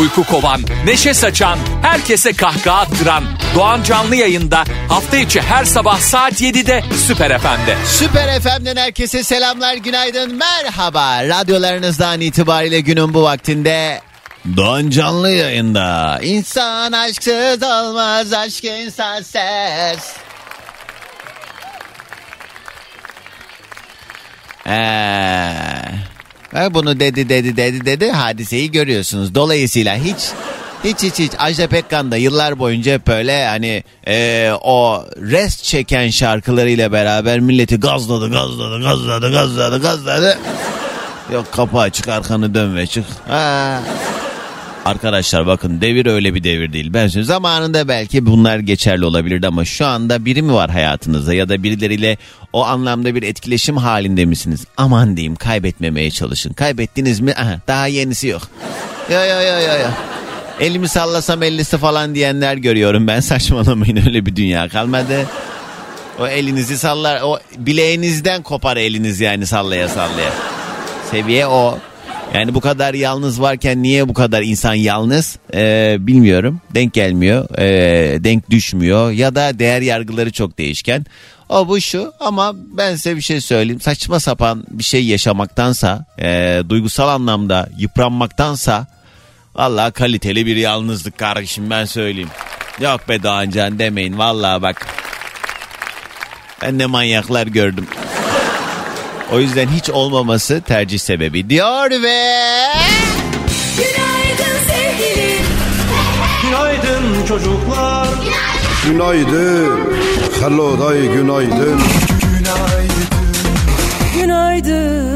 Uyku kovan, neşe saçan, herkese kahkaha attıran Doğan Canlı yayında hafta içi her sabah saat 7'de Süper FM'de. Süper FM'den herkese selamlar, günaydın, merhaba. Radyolarınızdan itibariyle günün bu vaktinde Doğan Canlı yayında. İnsan aşksız olmaz, aşk insan ses. Ee, bunu dedi dedi dedi dedi hadiseyi görüyorsunuz. Dolayısıyla hiç hiç hiç hiç Ajda Pekkan da yıllar boyunca hep böyle hani e, o rest çeken şarkılarıyla beraber milleti gazladı gazladı gazladı gazladı gazladı. Yok kapı açık arkanı dön ve çık. Ha. Arkadaşlar bakın devir öyle bir devir değil. Ben söyleyeyim zamanında belki bunlar geçerli olabilirdi ama şu anda biri mi var hayatınızda ya da birileriyle o anlamda bir etkileşim halinde misiniz? Aman diyeyim kaybetmemeye çalışın. Kaybettiniz mi? Aha, daha yenisi yok. Ya ya ya ya ya. Elimi sallasam ellisi falan diyenler görüyorum ben saçmalamayın öyle bir dünya kalmadı. O elinizi sallar o bileğinizden kopar eliniz yani sallaya sallaya. Seviye o. Yani bu kadar yalnız varken niye bu kadar insan yalnız ee, bilmiyorum. Denk gelmiyor, ee, denk düşmüyor ya da değer yargıları çok değişken. O bu şu ama ben size bir şey söyleyeyim. Saçma sapan bir şey yaşamaktansa, ee, duygusal anlamda yıpranmaktansa Valla kaliteli bir yalnızlık kardeşim ben söyleyeyim. Yok be Doğancan demeyin valla bak. Ben de manyaklar gördüm. O yüzden hiç olmaması tercih sebebi diyor ve... Günaydın sevgilim. Günaydın çocuklar. Günaydın. Hello day günaydın. Her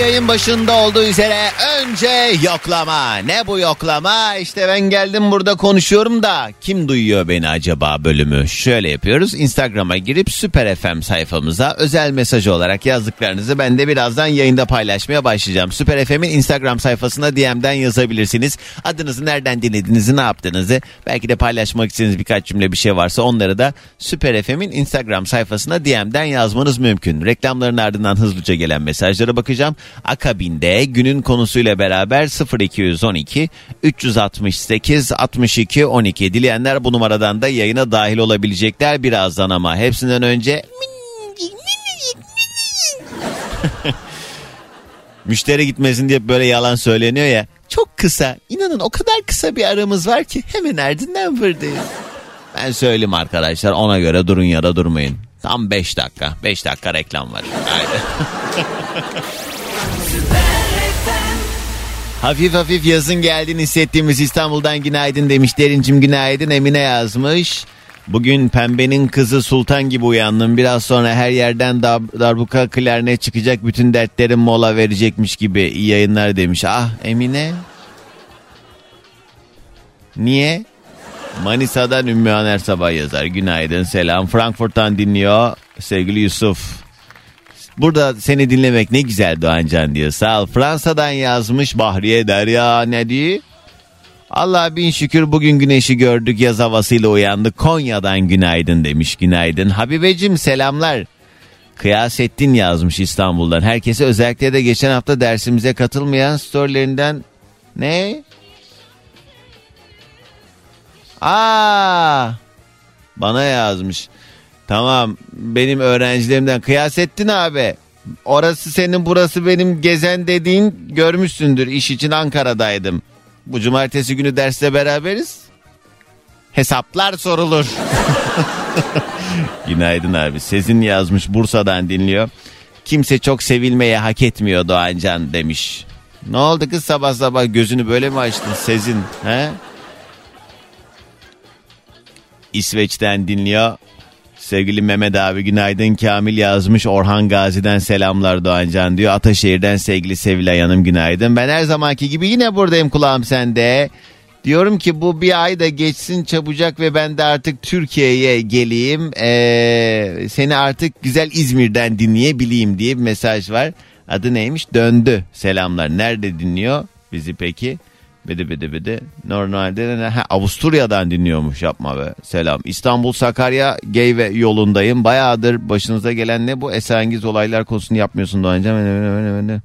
yayın başında olduğu üzere önce yoklama. Ne bu yoklama? İşte ben geldim burada konuşuyorum da kim duyuyor beni acaba bölümü? Şöyle yapıyoruz. Instagram'a girip Süper FM sayfamıza özel mesaj olarak yazdıklarınızı ben de birazdan yayında paylaşmaya başlayacağım. Süper FM'in Instagram sayfasına DM'den yazabilirsiniz. Adınızı nereden dinlediğinizi ne yaptığınızı belki de paylaşmak istediğiniz birkaç cümle bir şey varsa onları da Süper FM'in Instagram sayfasına DM'den yazmanız mümkün. Reklamların ardından hızlıca gelen mesajlara bakacağım. Akabinde günün konusuyla beraber 0212 368 62 12 dileyenler bu numaradan da yayına dahil olabilecekler birazdan ama hepsinden önce müşteri gitmesin diye böyle yalan söyleniyor ya. Çok kısa. İnanın o kadar kısa bir aramız var ki hemen ardından buradayız. Ben söyleyeyim arkadaşlar ona göre durun ya da durmayın. Tam 5 dakika. 5 dakika reklam var. Haydi. Hafif hafif yazın geldiğini hissettiğimiz İstanbul'dan günaydın demiş. Derincim günaydın Emine yazmış. Bugün pembenin kızı sultan gibi uyandım. Biraz sonra her yerden dar- darbuka klarnet çıkacak. Bütün dertlerim mola verecekmiş gibi. İyi yayınlar demiş. Ah Emine. Niye? Manisa'dan Ümmü Aner Sabah yazar. Günaydın selam. Frankfurt'tan dinliyor sevgili Yusuf. Burada seni dinlemek ne güzel Doğancan diyor. Sağ ol. Fransa'dan yazmış Bahriye Derya ne diyor? Allah bin şükür bugün güneşi gördük yaz havasıyla uyandık. Konya'dan günaydın demiş günaydın. Habibecim selamlar. Kıyasettin yazmış İstanbul'dan. Herkese özellikle de geçen hafta dersimize katılmayan storylerinden ne? Aa! Bana yazmış. Tamam benim öğrencilerimden Kıyasettin abi. Orası senin burası benim gezen dediğin görmüşsündür. İş için Ankara'daydım. Bu cumartesi günü derste beraberiz. Hesaplar sorulur. Günaydın abi. Sezin yazmış Bursa'dan dinliyor. Kimse çok sevilmeye hak etmiyor Doğancan demiş. Ne oldu kız sabah sabah gözünü böyle mi açtın Sezin? He? İsveç'ten dinliyor. Sevgili Mehmet abi günaydın Kamil yazmış Orhan Gazi'den selamlar Doğancan diyor. Ataşehir'den sevgili Sevilay Hanım günaydın. Ben her zamanki gibi yine buradayım kulağım sende. Diyorum ki bu bir ay da geçsin çabucak ve ben de artık Türkiye'ye geleyim. Ee, seni artık güzel İzmir'den dinleyebileyim diye bir mesaj var. Adı neymiş? Döndü. Selamlar. Nerede dinliyor bizi peki? Bidi bidi bidi. Normalde ha, Avusturya'dan dinliyormuş yapma be. Selam. İstanbul Sakarya Geyve yolundayım. Bayağıdır başınıza gelen ne bu? Esengiz olaylar konusunu yapmıyorsun Doğancan.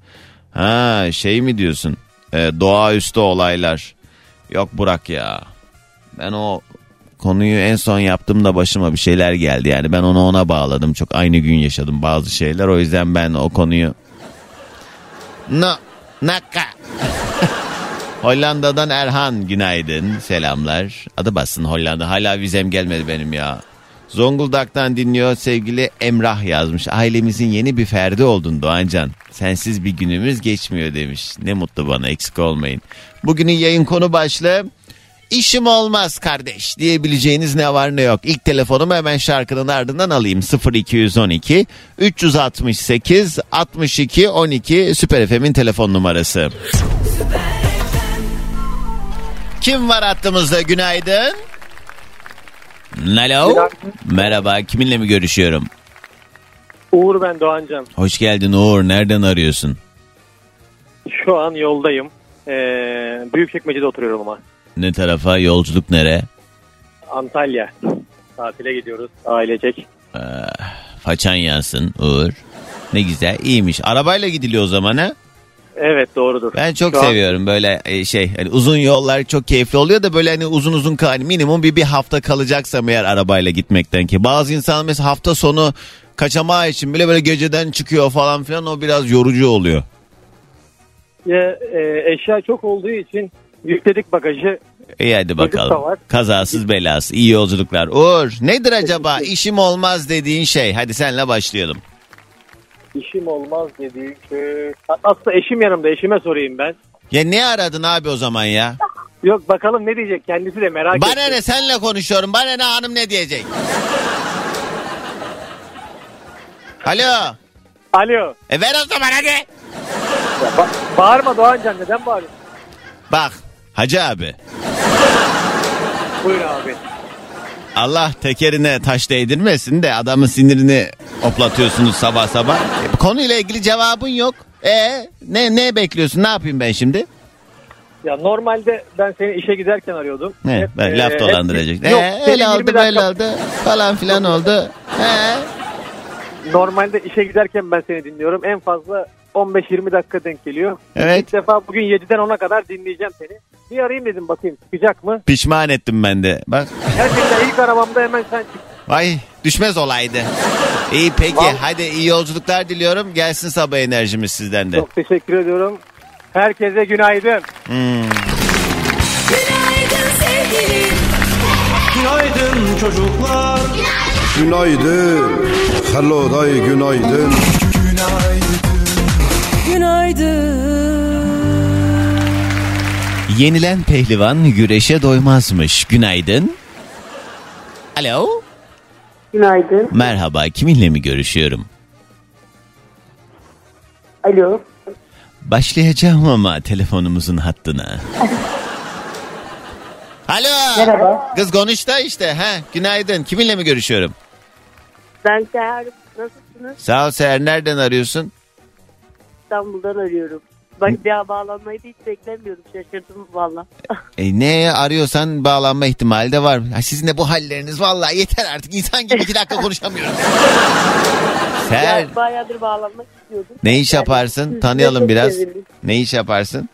Ha şey mi diyorsun? Ee, doğaüstü olaylar. Yok Burak ya. Ben o konuyu en son yaptığımda başıma bir şeyler geldi. Yani ben onu ona bağladım. Çok aynı gün yaşadım bazı şeyler. O yüzden ben o konuyu... No. Naka. Hollanda'dan Erhan günaydın selamlar. Adı bassın Hollanda hala vizem gelmedi benim ya. Zonguldak'tan dinliyor sevgili Emrah yazmış. Ailemizin yeni bir ferdi oldun Doğancan. Sensiz bir günümüz geçmiyor demiş. Ne mutlu bana eksik olmayın. Bugünün yayın konu başlığı İşim olmaz kardeş diyebileceğiniz ne var ne yok. İlk telefonumu hemen şarkının ardından alayım. 0212 368 62 12 Süper FM'in telefon numarası. Kim var hattımızda günaydın? Alo. Merhaba kiminle mi görüşüyorum? Uğur ben Doğancan. Hoş geldin Uğur nereden arıyorsun? Şu an yoldayım. Ee, Büyükçekmece'de oturuyorum ama. Ne tarafa yolculuk nere? Antalya. Tatile gidiyoruz ailecek. Façan yansın Uğur. Ne güzel iyiymiş. Arabayla gidiliyor o zaman ha? Evet doğrudur. Ben çok Şu an- seviyorum böyle e, şey hani uzun yollar çok keyifli oluyor da böyle hani uzun uzun kal minimum bir bir hafta kalacaksam eğer arabayla gitmekten ki bazı insan mesela hafta sonu kaçamağı için bile böyle geceden çıkıyor falan filan o biraz yorucu oluyor. Ya, e, eşya çok olduğu için yükledik bagajı. İyi hadi bakalım. Kazasız belasız iyi yolculuklar. Uğur nedir acaba işim olmaz dediğin şey? Hadi senle başlayalım. İşim olmaz dediğim şey. Aslında eşim yanımda eşime sorayım ben. Ya ne aradın abi o zaman ya? Yok bakalım ne diyecek kendisi de merak Bana etti. ne senle konuşuyorum. Bana ne hanım ne diyecek? Alo. Alo. E ver o zaman hadi. Ya, ba- bağırma Doğancan neden bağırıyorsun? Bak hacı abi. Buyur abi. Allah tekerine taş değdirmesin de adamın sinirini oplatıyorsunuz sabah sabah. E, konuyla ilgili cevabın yok. E ne ne bekliyorsun? Ne yapayım ben şimdi? Ya normalde ben seni işe giderken arıyordum. Ne? Hep, Ben e, laf dolandıracak. Yok, E, öyle 20 oldu böyle dakika- oldu falan filan oldu. He. Normalde işe giderken ben seni dinliyorum. En fazla 15-20 dakika denk geliyor. Evet. İlk defa bugün 7'den 10'a kadar dinleyeceğim seni. Bir arayayım dedim bakayım çıkacak mı? Pişman ettim ben de. Bak Gerçekten ilk aramamda hemen sen çıktın. Vay düşmez olaydı. İyi peki Vallahi- hadi iyi yolculuklar diliyorum. Gelsin sabah enerjimiz sizden de. Çok teşekkür ediyorum. Herkese günaydın. Hmm. Günaydın sevgilim. Günaydın çocuklar Günaydın. Hello day günaydın. Günaydın. Yenilen pehlivan güreşe doymazmış. Günaydın. Alo. Günaydın. Merhaba kiminle mi görüşüyorum? Alo. Başlayacağım ama telefonumuzun hattına. Alo. Merhaba. Kız konuş da işte. Ha, günaydın. Kiminle mi görüşüyorum? Ben Seher. Nasılsınız? Sağ ol Seher. Nereden arıyorsun? İstanbul'dan arıyorum. Bak bir bağlanmayı da hiç beklemiyordum. Şaşırdım valla. E, ne arıyorsan bağlanma ihtimali de var. Ha, sizin de bu halleriniz vallahi yeter artık. İnsan gibi iki dakika konuşamıyorum. Seher Ya, bayağıdır bağlanmak istiyordum. ne iş Yani yaparsın? Tanıyalım biraz. sevindim. Ne iş yaparsın?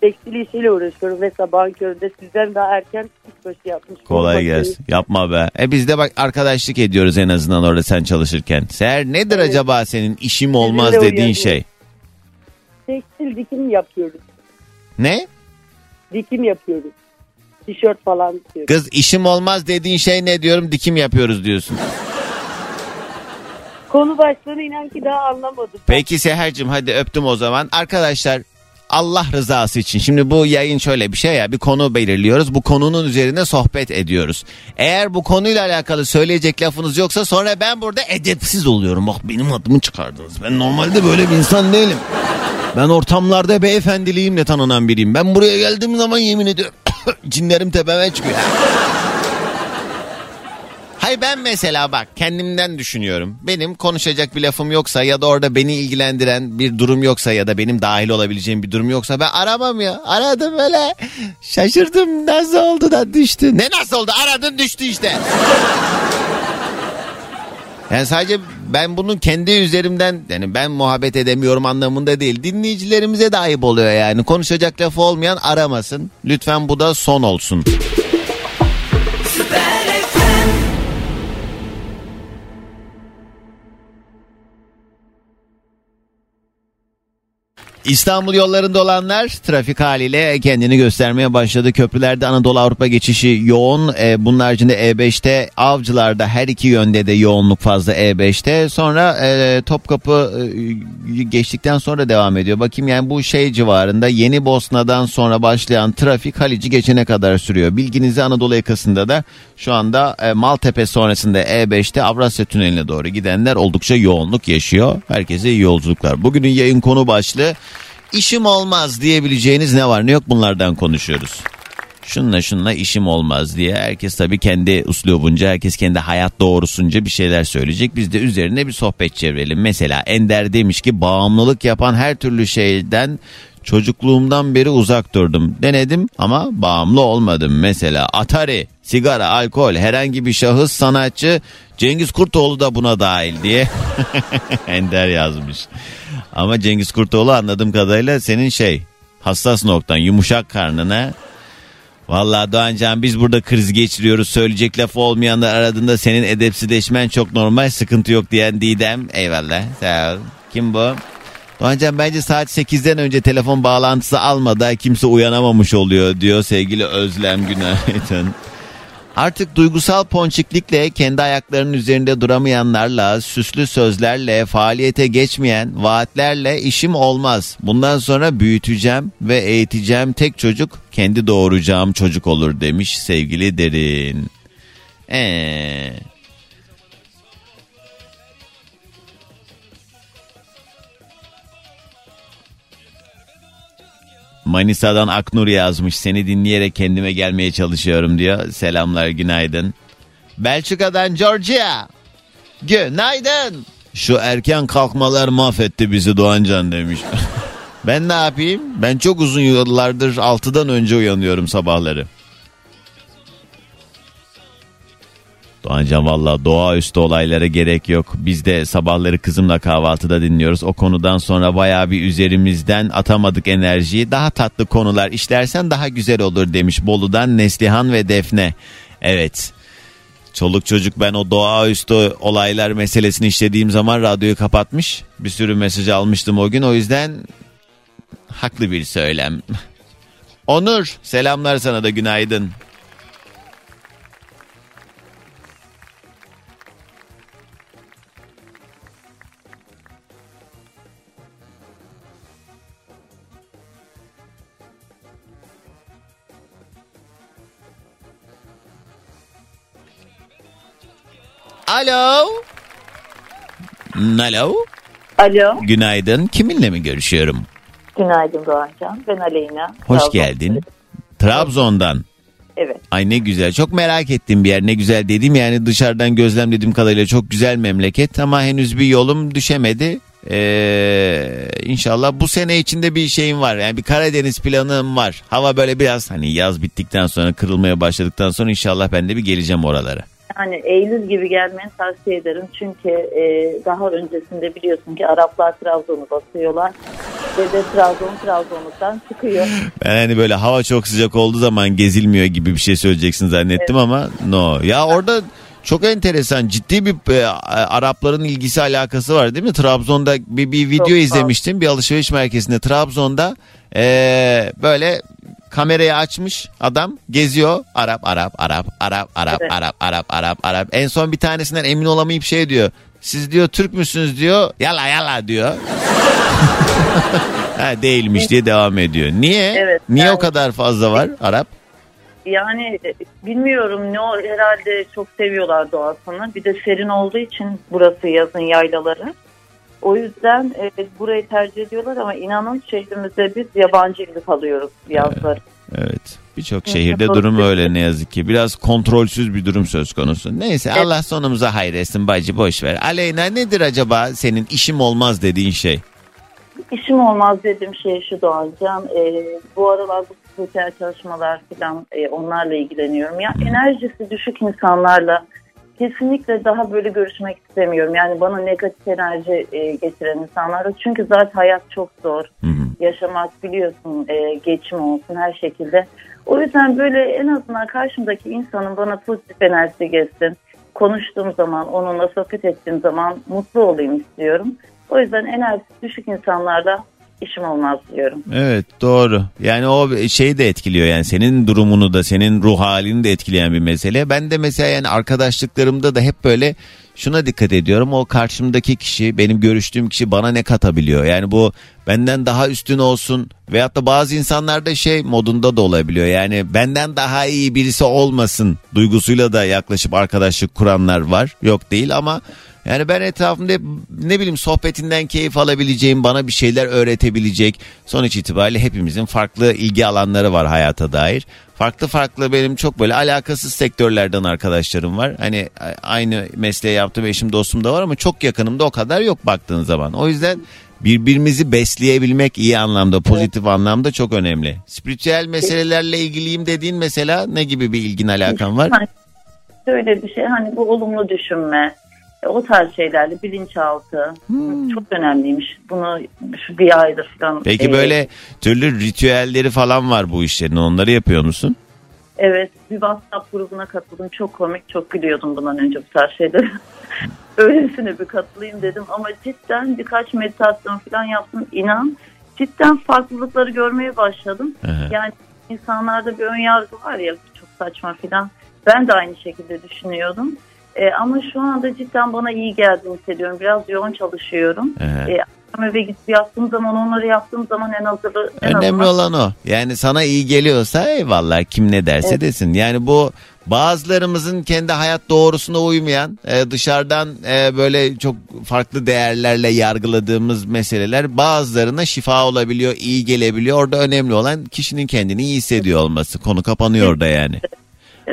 Tekstil işiyle uğraşıyorum ve sabahın köründe sizden daha erken işbaşı yapmış. Kolay gelsin. Yapma be. E biz de bak arkadaşlık ediyoruz en azından orada sen çalışırken. Seher nedir Evet. acaba senin işim olmaz Sizinle dediğin uyanıyorum. şey? Tekstil dikim yapıyoruz. Ne? Dikim yapıyoruz. Tişört falan dikiyoruz. Kız işim olmaz dediğin şey ne diyorum dikim yapıyoruz diyorsun. Konu başlığını inan ki daha anlamadım. Peki Seher'cim hadi öptüm o zaman. Arkadaşlar Allah rızası için. Şimdi bu yayın şöyle bir şey ya bir konu belirliyoruz. Bu konunun üzerine sohbet ediyoruz. Eğer bu konuyla alakalı söyleyecek lafınız yoksa sonra ben burada edepsiz oluyorum. Bak benim adımı çıkardınız. Ben normalde böyle bir insan değilim. Ben ortamlarda beyefendiliğimle tanınan biriyim. Ben buraya geldiğim zaman yemin ediyorum cinlerim tepeme çıkıyor. Hayır ben mesela bak kendimden düşünüyorum. Benim konuşacak bir lafım yoksa ya da orada beni ilgilendiren bir durum yoksa ya da benim dahil olabileceğim bir durum yoksa ben aramam ya. Aradım öyle. Şaşırdım nasıl oldu da düştü. Ne nasıl oldu aradın düştü işte. Yani sadece ben bunun kendi üzerimden yani ben muhabbet edemiyorum anlamında değil. Dinleyicilerimize de ayıp oluyor yani. Konuşacak lafı olmayan aramasın. Lütfen bu da son olsun. İstanbul yollarında olanlar trafik haliyle kendini göstermeye başladı. Köprülerde Anadolu Avrupa geçişi yoğun. E, bunun haricinde E5'te Avcılar'da her iki yönde de yoğunluk fazla E5'te. Sonra e, Topkapı e, geçtikten sonra devam ediyor. Bakayım yani bu şey civarında Yeni Bosna'dan sonra başlayan trafik Halici geçene kadar sürüyor. Bilginizi Anadolu yakasında da şu anda e, Maltepe sonrasında E5'te Avrasya Tüneli'ne doğru gidenler oldukça yoğunluk yaşıyor. Herkese iyi yolculuklar. Bugünün yayın konu başlığı işim olmaz diyebileceğiniz ne var ne yok bunlardan konuşuyoruz. Şunla şunla işim olmaz diye herkes tabii kendi uslubunca herkes kendi hayat doğrusunca bir şeyler söyleyecek. Biz de üzerine bir sohbet çevirelim. Mesela Ender demiş ki bağımlılık yapan her türlü şeyden çocukluğumdan beri uzak durdum. Denedim ama bağımlı olmadım. Mesela Atari, sigara, alkol, herhangi bir şahıs, sanatçı Cengiz Kurtoğlu da buna dahil diye Ender yazmış. Ama Cengiz Kurtoğlu anladığım kadarıyla senin şey hassas noktan yumuşak karnına Vallahi Doğancan biz burada kriz geçiriyoruz. Söyleyecek lafı olmayanlar aradığında senin edepsizleşmen çok normal. Sıkıntı yok diyen Didem. Eyvallah. Sağ ol. Kim bu? Doğancan bence saat 8'den önce telefon bağlantısı almadan kimse uyanamamış oluyor diyor sevgili Özlem Günaydın. Artık duygusal ponçiklikle kendi ayaklarının üzerinde duramayanlarla, süslü sözlerle, faaliyete geçmeyen vaatlerle işim olmaz. Bundan sonra büyüteceğim ve eğiteceğim tek çocuk kendi doğuracağım çocuk olur demiş sevgili Derin. Eee... Manisa'dan Aknur yazmış. Seni dinleyerek kendime gelmeye çalışıyorum diyor. Selamlar günaydın. Belçika'dan Georgia. Günaydın. Şu erken kalkmalar mahvetti bizi Doğancan demiş. ben ne yapayım? Ben çok uzun yıllardır 6'dan önce uyanıyorum sabahları. Doğancan valla doğaüstü olaylara gerek yok. Biz de sabahları kızımla kahvaltıda dinliyoruz. O konudan sonra baya bir üzerimizden atamadık enerjiyi. Daha tatlı konular işlersen daha güzel olur demiş Bolu'dan Neslihan ve Defne. Evet. Çoluk çocuk ben o doğaüstü olaylar meselesini işlediğim zaman radyoyu kapatmış. Bir sürü mesaj almıştım o gün. O yüzden haklı bir söylem. Onur selamlar sana da günaydın. Alo. Alo. Alo, Günaydın. Kiminle mi görüşüyorum? günaydın Doğancan. Ben Aleyna. Hoş Trabzon. geldin. Trabzon'dan. Evet, Ay ne güzel. Çok merak ettim bir yer. Ne güzel dedim yani dışarıdan gözlemlediğim kadarıyla çok güzel memleket ama henüz bir yolum düşemedi. Ee, inşallah bu sene içinde bir şeyim var. Yani bir Karadeniz planım var. Hava böyle biraz hani yaz bittikten sonra kırılmaya başladıktan sonra inşallah ben de bir geleceğim oralara. Yani Eylül gibi gelmeni tavsiye ederim. Çünkü e, daha öncesinde biliyorsun ki Araplar Trabzon'u basıyorlar. Ve de Trabzon Trabzon'dan çıkıyor. Ben hani böyle hava çok sıcak olduğu zaman gezilmiyor gibi bir şey söyleyeceksin zannettim ama no. Ya orada çok enteresan ciddi bir e, Arapların ilgisi alakası var değil mi? Trabzon'da bir, bir video fazla. izlemiştim bir alışveriş merkezinde Trabzon'da e, böyle kamerayı açmış adam geziyor Arap Arap Arap Arap Arap Evet. Arap Arap Arap Arap en son bir tanesinden emin olamayıp şey diyor siz diyor Türk müsünüz diyor yala yala diyor. ha, değilmiş diye devam ediyor. Niye? Evet, Niye o yani- kadar fazla var Arap? Yani e, bilmiyorum ne o herhalde çok seviyorlar doğasını. Bir de serin olduğu için burası yazın yaylaları. O yüzden e, burayı tercih ediyorlar ama inanın şehrimizde biz yabancı gibi kalıyoruz yazları. Evet. Birçok şehirde durum öyle ne yazık ki. Biraz kontrolsüz bir durum söz konusu. Neyse Allah sonumuza hayretsin bacı boş ver. Aleyna nedir acaba senin işim olmaz dediğin şey? İşim olmaz dediğim şey şu Doğancan. E, bu aralar bu sosyal çalışmalar falan e, onlarla ilgileniyorum. Ya enerjisi düşük insanlarla kesinlikle daha böyle görüşmek istemiyorum. Yani bana negatif enerji e, getiren insanlarla. Çünkü zaten hayat çok zor. Hı hı. Yaşamak biliyorsun e, geçim olsun her şekilde. O yüzden böyle en azından karşımdaki insanın bana pozitif enerjisi gelsin. Konuştuğum zaman, onunla sohbet ettiğim zaman mutlu olayım istiyorum. O yüzden enerjisi düşük insanlarla işim olmaz diyorum. Evet doğru. Yani o şeyi de etkiliyor yani senin durumunu da senin ruh halini de etkileyen bir mesele. Ben de mesela yani arkadaşlıklarımda da hep böyle şuna dikkat ediyorum. O karşımdaki kişi benim görüştüğüm kişi bana ne katabiliyor? Yani bu benden daha üstün olsun veyahut da bazı insanlarda şey modunda da olabiliyor. Yani benden daha iyi birisi olmasın duygusuyla da yaklaşıp arkadaşlık kuranlar var. Yok değil ama yani ben etrafımda hep, ne bileyim sohbetinden keyif alabileceğim, bana bir şeyler öğretebilecek. Sonuç itibariyle hepimizin farklı ilgi alanları var hayata dair. Farklı farklı benim çok böyle alakasız sektörlerden arkadaşlarım var. Hani aynı mesleği yaptığım eşim dostum da var ama çok yakınımda o kadar yok baktığın zaman. O yüzden birbirimizi besleyebilmek iyi anlamda, pozitif anlamda çok önemli. Spiritüel meselelerle ilgiliyim dediğin mesela ne gibi bir ilgin alakan var? Hani şöyle bir şey hani bu olumlu düşünme o tarz şeylerle bilinçaltı çok önemliymiş. Bunu şu bir aydır falan. Peki e, böyle türlü ritüelleri falan var bu işlerin onları yapıyor musun? Evet bir WhatsApp grubuna katıldım. Çok komik çok gülüyordum bundan önce bu tarz şeylere. Öylesine bir katılayım dedim ama cidden birkaç meditasyon falan yaptım. İnan cidden farklılıkları görmeye başladım. Aha. Yani insanlarda bir ön yargı var ya çok saçma falan. Ben de aynı şekilde düşünüyordum. E, ama şu anda cidden bana iyi geldiğini hissediyorum. Biraz yoğun çalışıyorum. Aha. E, akşam eve gidip yattığım zaman onları yaptığım zaman en azından en Önemli azından- olan o. Yani sana iyi geliyorsa eyvallah kim ne derse Evet. desin. Yani bu bazılarımızın kendi hayat doğrusuna uymayan e, dışarıdan e, böyle çok farklı değerlerle yargıladığımız meseleler bazılarına şifa olabiliyor, iyi gelebiliyor. Orada önemli olan kişinin kendini iyi hissediyor olması. Konu kapanıyor orada yani. Evet,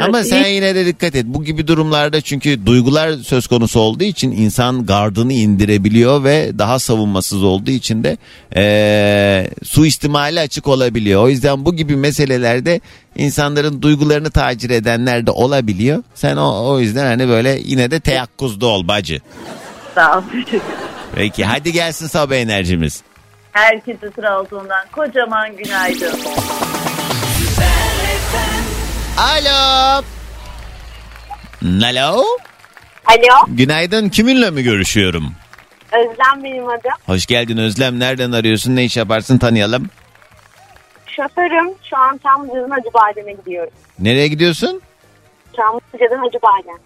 Ama sen iyi- yine de dikkat et. Bu gibi durumlarda çünkü duygular söz konusu olduğu için insan gardını indirebiliyor ve daha savunmasız olduğu için de eee suistimali açık olabiliyor. O yüzden bu gibi meselelerde insanların duygularını tacir edenler de olabiliyor. Sen o, o yüzden hani böyle yine de teyakkuzda ol bacı. Sağ ol. Peki hadi gelsin sabah enerjimiz. Herkese Trabzon'dan kocaman günaydın. Alo. Alo. Alo, Günaydın. Kiminle mi görüşüyorum? Özlem benim adım. Hoş geldin Özlem. Nereden arıyorsun? Ne iş yaparsın? Tanıyalım. Şoförüm. Şu an Çamlıca'dan Acıbadem'e gidiyorum. Nereye gidiyorsun? Çamlıca'dan Acıbadem.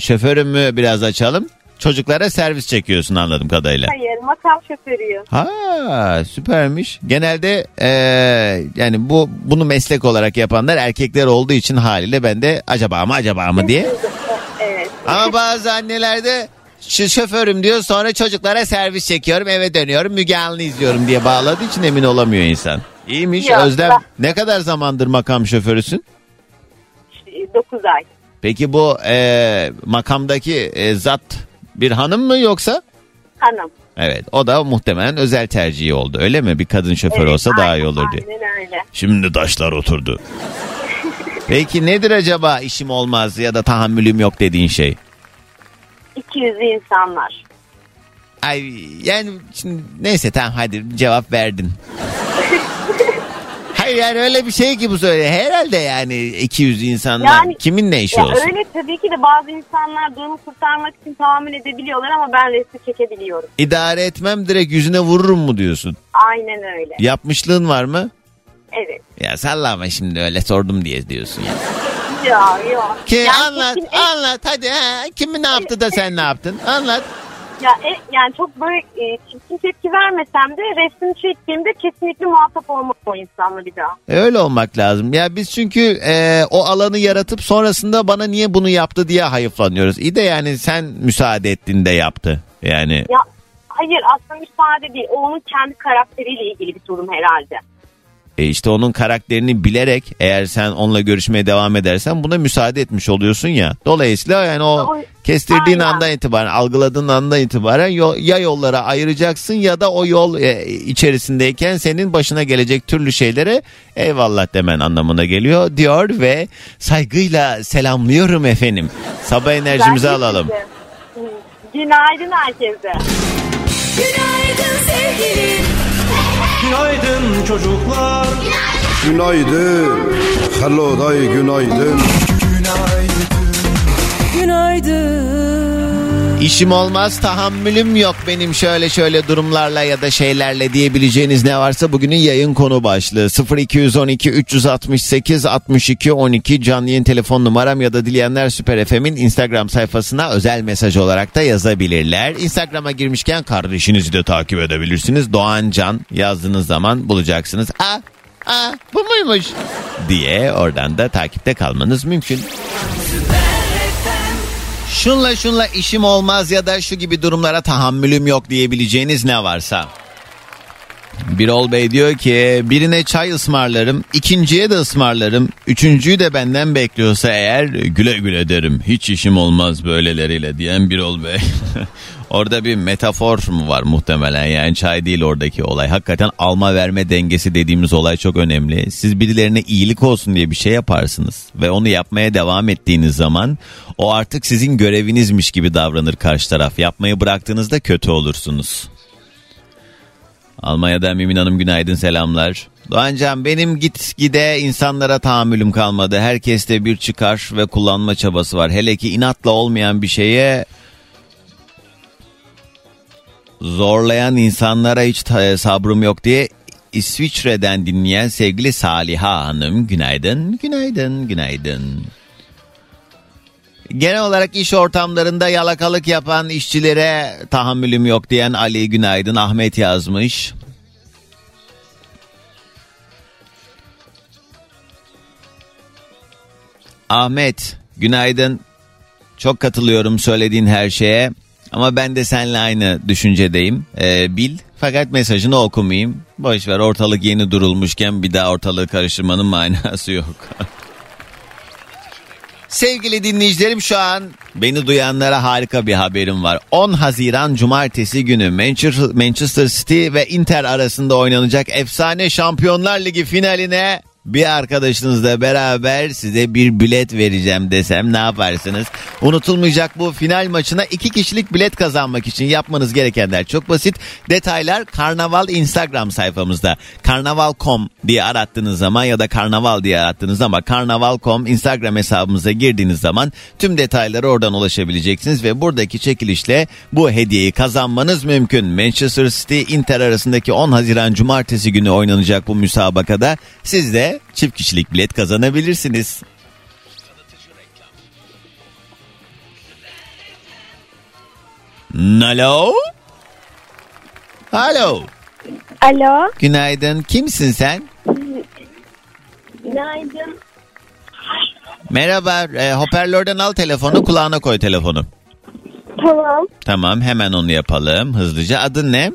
Şoförümü biraz açalım. Çocuklara servis çekiyorsun anladığım kadarıyla. Hayır, makam şoförüyüm. Ha süpermiş. Genelde eee, yani bu bunu meslek olarak yapanlar erkekler olduğu için haliyle ben de acaba mı acaba mı diye. Evet. Ama bazı anneler de şu şoförüm diyor sonra çocuklara servis çekiyorum eve dönüyorum Müge Anlı izliyorum diye bağladığı için emin olamıyor insan. İyiymiş Yok, Özlem. ben- Ne kadar zamandır makam şoförüsün? 9 ay. Peki bu eee, makamdaki eee, zat bir hanım mı yoksa? Hanım. Evet o da muhtemelen özel tercihi oldu öyle mi? Bir kadın şoför Evet, olsa daha iyi aynen, olur diye. Aynen öyle. Şimdi taşlar oturdu. Peki nedir acaba işim olmaz ya da tahammülüm yok dediğin şey? 200 insanlar. Ay yani şimdi neyse tamam hadi cevap verdin. Hayır yani öyle bir şey ki bu söyle. Herhalde yani 200 insanlar Yani- kimin ne işi olsun? öyle tabii ki de bazı insanlar durumu kurtarmak için tahammül edebiliyorlar ama ben resmi çekebiliyorum. İdare etmem direkt yüzüne vururum mu diyorsun? Aynen öyle. Yapmışlığın var mı? Evet. Ya sallama şimdi öyle sordum diye diyorsun ya. Ya yok. Ki Yani anlat kesin- anlat hadi ha, kimi ne yaptı da sen ne yaptın? Anlat. Ya e, yani çok böyle e, çirkin tepki vermesem de resmini çektiğimde kesinlikle muhatap olmam o insanla bir daha. E, Öyle olmak lazım. Ya biz çünkü e, o alanı yaratıp sonrasında bana niye bunu yaptı diye hayıflanıyoruz. İyi de yani sen müsaade ettin de yaptı. Yani Ya hayır aslında müsaade değil. O onun kendi karakteriyle ilgili bir durum herhalde. E işte onun karakterini bilerek eğer sen onunla görüşmeye devam edersen buna müsaade etmiş oluyorsun ya. Dolayısıyla yani o kestirdiğin Aynen. andan itibaren algıladığın andan itibaren ya yollara ayıracaksın ya da o yol e, içerisindeyken senin başına gelecek türlü şeylere eyvallah demen anlamına geliyor diyor ve saygıyla selamlıyorum efendim. Sabah enerjimizi alalım. Günaydın herkese. Günaydın sevgilim. Günaydın çocuklar Günaydın. Hello day günaydın. Günaydın. İşim olmaz tahammülüm yok benim şöyle şöyle durumlarla ya da şeylerle diyebileceğiniz ne varsa bugünün yayın konu başlığı 0212 368 62 12 canlı yayın telefon numaram ya da dileyenler Süper FM'in Instagram sayfasına özel mesaj olarak da yazabilirler. Instagram'a girmişken kardeşinizi de takip edebilirsiniz. Doğan Can yazdığınız zaman bulacaksınız. Aa, aa bu muymuş diye oradan da takipte kalmanız mümkün. Şunla şunla işim olmaz ya da şu gibi durumlara tahammülüm yok diyebileceğiniz ne varsa. Birol Bey diyor ki birine çay ısmarlarım, ikinciye de ısmarlarım, üçüncüyü de benden bekliyorsa eğer güle güle derim. Hiç işim olmaz böyleleriyle diyen Birol Bey. Orada bir metafor mu var muhtemelen yani çay değil oradaki olay. Hakikaten alma verme dengesi dediğimiz olay çok önemli. Siz birilerine iyilik olsun diye bir şey yaparsınız ve onu yapmaya devam ettiğiniz zaman o artık sizin görevinizmiş gibi davranır karşı taraf. Yapmayı bıraktığınızda kötü olursunuz. Almanya'dan Mümin Hanım günaydın selamlar. Doğancan benim git gide insanlara tahammülüm kalmadı. Herkeste bir çıkar ve kullanma çabası var. Hele ki inatla olmayan bir şeye zorlayan insanlara hiç ta- sabrım yok diye İsviçre'den dinleyen sevgili Saliha Hanım günaydın, günaydın, günaydın. Genel olarak iş ortamlarında yalakalık yapan işçilere tahammülüm yok diyen Ali Günaydın Ahmet yazmış. Ahmet günaydın. Çok katılıyorum söylediğin her şeye. Ama ben de seninle aynı düşüncedeyim. Ee, bil fakat mesajını okumayayım. Boş ver ortalık yeni durulmuşken bir daha ortalığı karıştırmanın manası yok. Sevgili dinleyicilerim şu an beni duyanlara harika bir haberim var. 10 Haziran Cumartesi günü Manchester, City ve Inter arasında oynanacak efsane Şampiyonlar Ligi finaline bir arkadaşınızla beraber size bir bilet vereceğim desem ne yaparsınız? Unutulmayacak bu final maçına iki kişilik bilet kazanmak için yapmanız gerekenler çok basit. Detaylar Karnaval Instagram sayfamızda. Karnaval.com diye arattığınız zaman ya da Karnaval diye arattığınız zaman Karnaval.com Instagram hesabımıza girdiğiniz zaman tüm detaylara oradan ulaşabileceksiniz ve buradaki çekilişle bu hediyeyi kazanmanız mümkün. Manchester City Inter arasındaki 10 Haziran Cumartesi günü oynanacak bu müsabakada siz de çift kişilik bilet kazanabilirsiniz. Alo? Alo. Alo. Günaydın. Kimsin sen? Günaydın. Merhaba. E, hoparlörden al telefonu, kulağına koy telefonu. Tamam. Tamam, hemen onu yapalım hızlıca. Adın ne?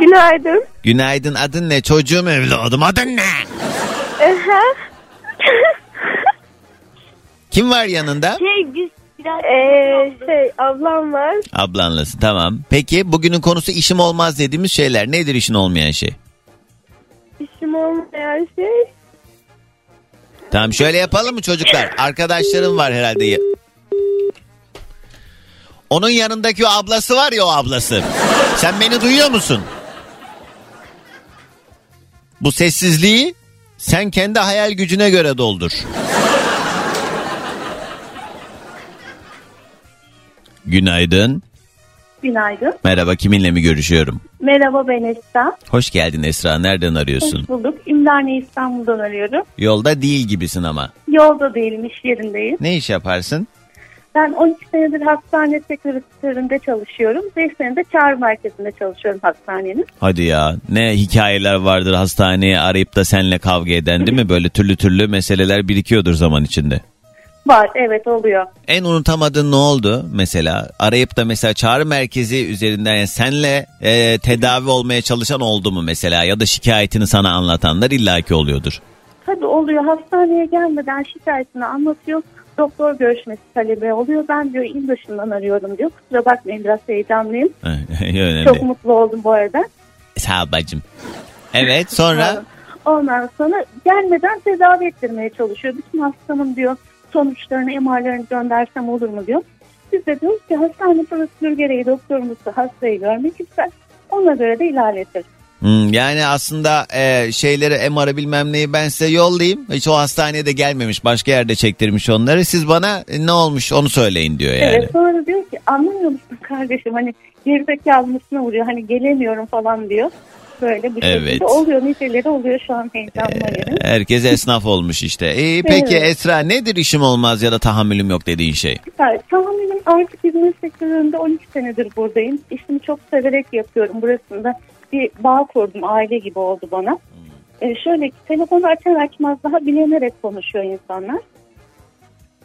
Günaydın. Günaydın. Adın ne? Çocuğum evladım. Adın ne? Kim var yanında? Şey biz biraz... Ee, şey ablam var. Ablanlasın. Tamam. Peki bugünün konusu işim olmaz dediğimiz şeyler. Nedir işin olmayan şey? İşim olmayan şey. Tamam şöyle yapalım mı çocuklar? Arkadaşlarım var herhalde. Onun yanındaki o ablası var ya o ablası. Sen beni duyuyor musun? Bu sessizliği sen kendi hayal gücüne göre doldur. Günaydın. Günaydın. Merhaba kiminle mi görüşüyorum? Merhaba ben Esra. Hoş geldin Esra. Nereden arıyorsun? Hoş bulduk. İmdane İstanbul'dan arıyorum. Yolda değil gibisin ama. Yolda değilim, iş yerindeyim. Ne iş yaparsın? Ben 12 senedir hastane sekreterinde çalışıyorum. 5 senedir çağrı merkezinde çalışıyorum hastanenin. Hadi ya ne hikayeler vardır hastaneye arayıp da seninle kavga eden değil mi? Böyle türlü türlü meseleler birikiyordur zaman içinde. Var evet oluyor. En unutamadığın ne oldu mesela? Arayıp da mesela çağrı merkezi üzerinden yani senle e, tedavi olmaya çalışan oldu mu mesela? Ya da şikayetini sana anlatanlar illaki oluyordur. Tabii oluyor hastaneye gelmeden şikayetini anlatıyor. Doktor görüşmesi talebi oluyor. Ben diyor il dışından arıyorum diyor. Kusura bakmayın biraz heyecanlıyım. Çok mutlu oldum bu arada. Sağ ol bacım. Evet sonra Ondan sonra gelmeden tedavi ettirmeye çalışıyor. Bütün hastanın diyor sonuçlarını MR'larını göndersem olur mu diyor. Biz de diyoruz ki hastane prosedür gereği doktorumuz da hastayı görmek ister. Ona göre de ilerletir. Hmm, yani aslında e, şeyleri MR'ı bilmem neyi ben size yollayayım. Hiç o hastaneye de gelmemiş başka yerde çektirmiş onları. Siz bana e, ne olmuş onu söyleyin diyor yani. Evet sonra diyor ki anlamıyor musun kardeşim hani gerizekalı mısına vuruyor hani gelemiyorum falan diyor. Böyle bu Evet. şekilde oluyor niceleri oluyor şu an heyecanla yerim. Herkes esnaf olmuş işte. İyi peki Evet. Esra nedir işim olmaz ya da tahammülüm yok dediğin şey? Yani, tahminim artık hizmet sektöründe 12 senedir buradayım. İşimi çok severek yapıyorum. Burasında bir bağ kurdum. Aile gibi oldu bana. Ee, şöyle ki telefonu açar açmaz daha bilenerek konuşuyor insanlar.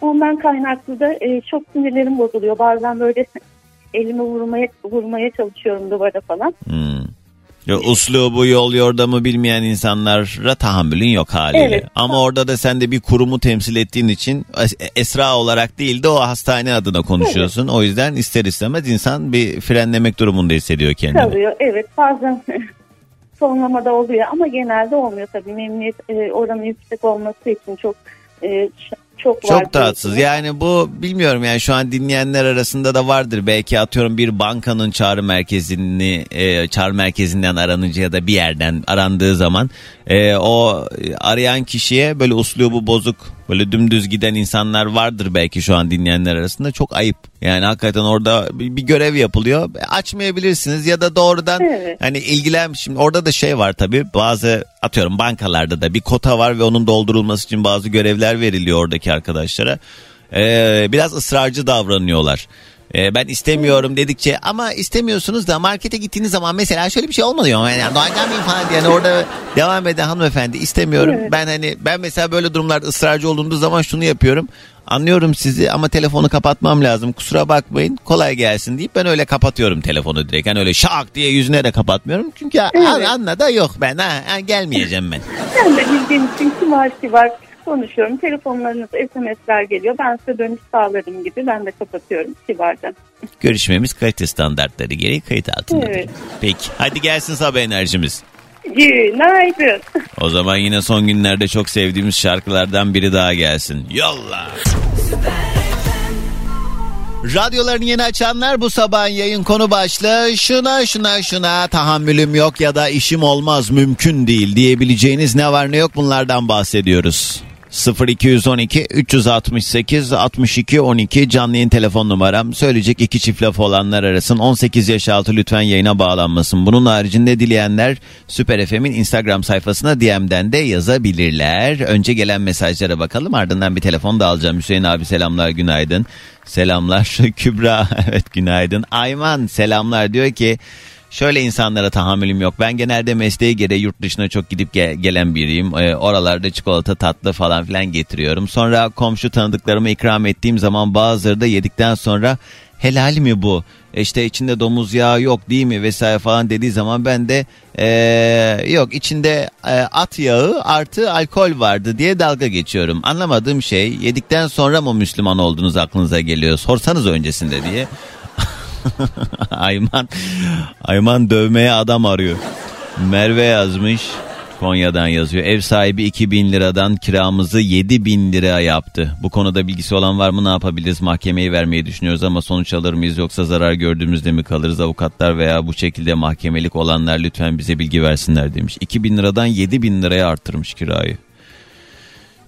Ondan kaynaklı da e, çok sinirlerim bozuluyor. Bazen böyle elimi vurmaya vurmaya çalışıyorum duvara falan. Hmm. Ya, uslubu yol yordamı bilmeyen insanlara tahammülün yok haliyle. Evet. Ama orada da sen de bir kurumu temsil ettiğin için Es- Esra olarak değil de o hastane adına konuşuyorsun. O yüzden ister istemez insan bir frenlemek durumunda hissediyor kendini. Kalıyor. Evet bazen sonlamada oluyor ama genelde olmuyor tabii. Memnuniyet e, oranı yüksek olması için çok e, ç- çok var. Çok tatsız. Yani bu bilmiyorum yani şu an dinleyenler arasında da vardır. Belki atıyorum bir bankanın çağrı merkezini e, çağrı merkezinden aranınca ya da bir yerden arandığı zaman e, o arayan kişiye böyle uslubu bozuk böyle dümdüz giden insanlar vardır belki şu an dinleyenler arasında. Çok ayıp. Yani hakikaten orada bir, görev yapılıyor. Açmayabilirsiniz ya da doğrudan Evet. Hani ilgilen şimdi orada da şey var tabii bazı atıyorum bankalarda da bir kota var ve onun doldurulması için bazı görevler veriliyor oradaki arkadaşlara. Ee, biraz ısrarcı davranıyorlar. Ee, ben istemiyorum dedikçe ama istemiyorsunuz da markete gittiğiniz zaman mesela şöyle bir şey olmuyor. Yani Doğan gelmeyin falan diye yani orada devam eden hanımefendi istemiyorum. Evet. Ben hani ben mesela böyle durumlarda ısrarcı olduğumuz zaman şunu yapıyorum. Anlıyorum sizi ama telefonu kapatmam lazım. Kusura bakmayın. Kolay gelsin deyip ben öyle kapatıyorum telefonu direkt. Yani öyle şak diye yüzüne de kapatmıyorum. Çünkü an, anla da yok ben ha, ha, gelmeyeceğim ben. Ben de bildiğim için kibar kibar konuşuyorum. Telefonlarınız SMS'ler geliyor. Ben size dönüş sağlarım gibi ben de kapatıyorum kibarca. Görüşmemiz kalite standartları gereği kayıt altındadır. Evet. Peki hadi gelsin sabah enerjimiz. Günaydın. O zaman yine son günlerde çok sevdiğimiz şarkılardan biri daha gelsin. Yolla. Radyolarını yeni açanlar bu sabahın yayın konu başlığı şuna şuna şuna tahammülüm yok ya da işim olmaz mümkün değil diyebileceğiniz ne var ne yok bunlardan bahsediyoruz. 0212 368 62 12 canlı yayın telefon numaram. Söyleyecek iki çift laf olanlar arasın. 18 yaş altı lütfen yayına bağlanmasın. Bunun haricinde dileyenler Süper FM'in Instagram sayfasına DM'den de yazabilirler. Önce gelen mesajlara bakalım. Ardından bir telefon da alacağım. Hüseyin abi selamlar günaydın. Selamlar Kübra evet günaydın. Ayman selamlar diyor ki Şöyle insanlara tahammülüm yok. Ben genelde mesleği gereği yurt dışına çok gidip ge- gelen biriyim. Ee, oralarda çikolata tatlı falan filan getiriyorum. Sonra komşu tanıdıklarıma ikram ettiğim zaman bazıları da yedikten sonra helal mi bu? E İşte içinde domuz yağı yok değil mi vesaire falan dediği zaman ben de ee, yok içinde e, at yağı artı alkol vardı diye dalga geçiyorum. Anlamadığım şey yedikten sonra mı Müslüman olduğunuz aklınıza geliyor? Sorsanız öncesinde diye. Ayman Ayman dövmeye adam arıyor. Merve yazmış. Konya'dan yazıyor. Ev sahibi 2000 liradan kiramızı 7000 liraya yaptı. Bu konuda bilgisi olan var mı ne yapabiliriz? Mahkemeyi vermeyi düşünüyoruz ama sonuç alır mıyız yoksa zarar gördüğümüzde mi kalırız? Avukatlar veya bu şekilde mahkemelik olanlar lütfen bize bilgi versinler demiş. 2000 liradan 7000 liraya arttırmış kirayı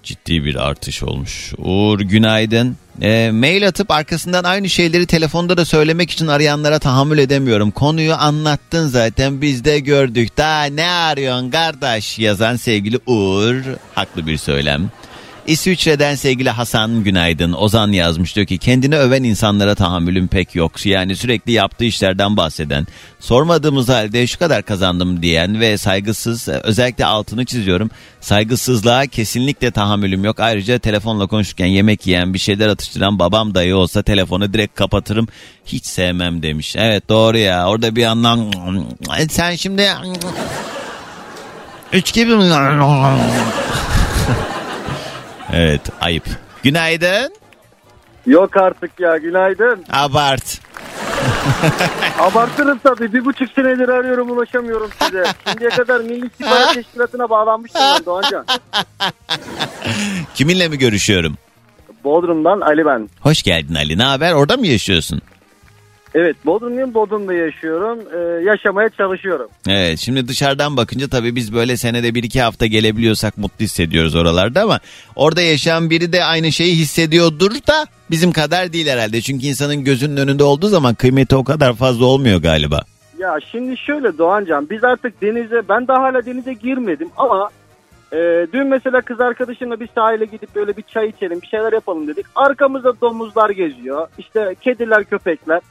ciddi bir artış olmuş. Uğur günaydın. E, mail atıp arkasından aynı şeyleri telefonda da söylemek için arayanlara tahammül edemiyorum. Konuyu anlattın zaten biz de gördük. Daha ne arıyorsun kardeş yazan sevgili Uğur. Haklı bir söylem. İsviçre'den sevgili Hasan günaydın. Ozan yazmış diyor ki kendini öven insanlara tahammülüm pek yok. Yani sürekli yaptığı işlerden bahseden, sormadığımız halde şu kadar kazandım diyen ve saygısız özellikle altını çiziyorum. Saygısızlığa kesinlikle tahammülüm yok. Ayrıca telefonla konuşurken yemek yiyen bir şeyler atıştıran babam dayı olsa telefonu direkt kapatırım. Hiç sevmem demiş. Evet doğru ya orada bir yandan sen şimdi üç gibi mi? Evet ayıp. Günaydın. Yok artık ya günaydın. Abart. Abartırım tabii. Bir buçuk senedir arıyorum ulaşamıyorum size. Şimdiye kadar Milli İstihbarat Teşkilatı'na bağlanmıştım ben Doğancan. Kiminle mi görüşüyorum? Bodrum'dan Ali ben. Hoş geldin Ali. Ne haber? Orada mı yaşıyorsun? Evet Bodrum'dayım Bodrum'da yaşıyorum. Ee, yaşamaya çalışıyorum. Evet şimdi dışarıdan bakınca tabii biz böyle senede bir iki hafta gelebiliyorsak mutlu hissediyoruz oralarda ama orada yaşayan biri de aynı şeyi hissediyordur da bizim kadar değil herhalde. Çünkü insanın gözünün önünde olduğu zaman kıymeti o kadar fazla olmuyor galiba. Ya şimdi şöyle Doğancan biz artık denize ben daha hala denize girmedim ama e, dün mesela kız arkadaşımla bir sahile gidip böyle bir çay içelim bir şeyler yapalım dedik. Arkamızda domuzlar geziyor işte kediler köpekler.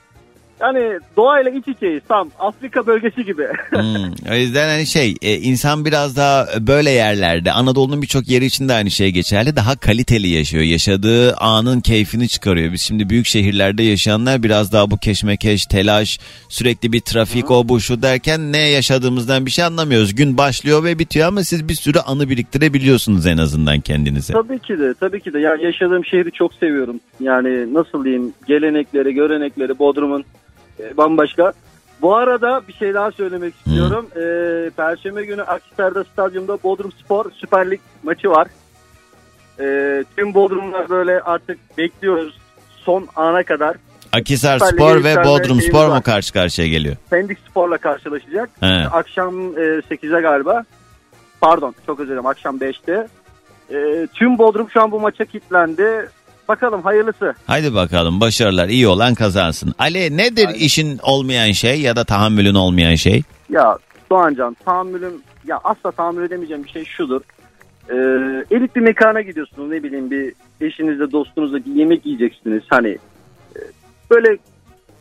Yani doğayla iç içeyiz tam Afrika bölgesi gibi. Hmm, o yüzden hani şey e, insan biraz daha böyle yerlerde Anadolu'nun birçok yeri için de aynı şey geçerli. Daha kaliteli yaşıyor. Yaşadığı anın keyfini çıkarıyor. Biz şimdi büyük şehirlerde yaşayanlar biraz daha bu keşmekeş, telaş, sürekli bir trafik o bu şu derken ne yaşadığımızdan bir şey anlamıyoruz. Gün başlıyor ve bitiyor ama siz bir sürü anı biriktirebiliyorsunuz en azından kendinize. Tabii ki de tabii ki de. Ya yaşadığım şehri çok seviyorum. Yani nasıl diyeyim gelenekleri, görenekleri Bodrum'un bambaşka. Bu arada bir şey daha söylemek istiyorum. E, Perşembe günü Akhisar'da stadyumda Bodrum Spor Süper Lig maçı var. E, tüm Bodrumlar böyle artık bekliyoruz son ana kadar. Akisar Süper Spor Lig'e ve Bodrum Spor mu karşı karşıya geliyor? Pendik Spor'la karşılaşacak. He. Akşam e, 8'e galiba. Pardon çok özür dilerim akşam 5'te. E, tüm Bodrum şu an bu maça kilitlendi. Bakalım hayırlısı. Haydi bakalım başarılar iyi olan kazansın. Ali nedir işin olmayan şey ya da tahammülün olmayan şey? Ya Doğancan tahammülüm ya asla tahammül edemeyeceğim bir şey şudur. Ee, elit bir mekana gidiyorsunuz ne bileyim bir eşinizle dostunuzla bir yemek yiyeceksiniz. Hani e, böyle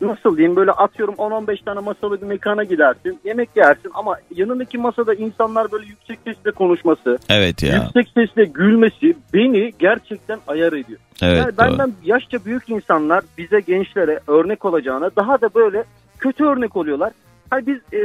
nasıl diyeyim böyle atıyorum 10-15 tane masalı bir mekana gidersin yemek yersin ama yanındaki masada insanlar böyle yüksek sesle konuşması Evet ya. yüksek sesle gülmesi beni gerçekten ayar ediyor. Evet yani doğru. benden yaşça büyük insanlar bize gençlere örnek olacağına daha da böyle kötü örnek oluyorlar. Hayır biz e,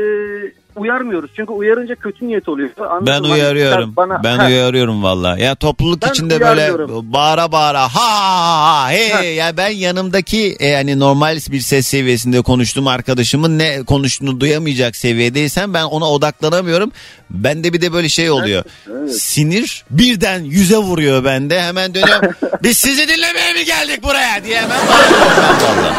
uyarmıyoruz çünkü uyarınca kötü niyet oluyor. Anladın Ben? Hani uyarıyorum. bana- ben Ha, uyarıyorum valla. Ya topluluk Ben içinde böyle bağıra bağıra ha hey Ha. ya ben yanımdaki e, yani normal bir ses seviyesinde konuştuğum arkadaşımın ne konuştuğunu duyamayacak seviyedeysem ben ona odaklanamıyorum. Bende bir de böyle şey oluyor. evet. Sinir birden yüze vuruyor bende. Hemen dönüyorum. Biz sizi dinlemeye mi geldik buraya diye hemen bağırıyorum ben valla.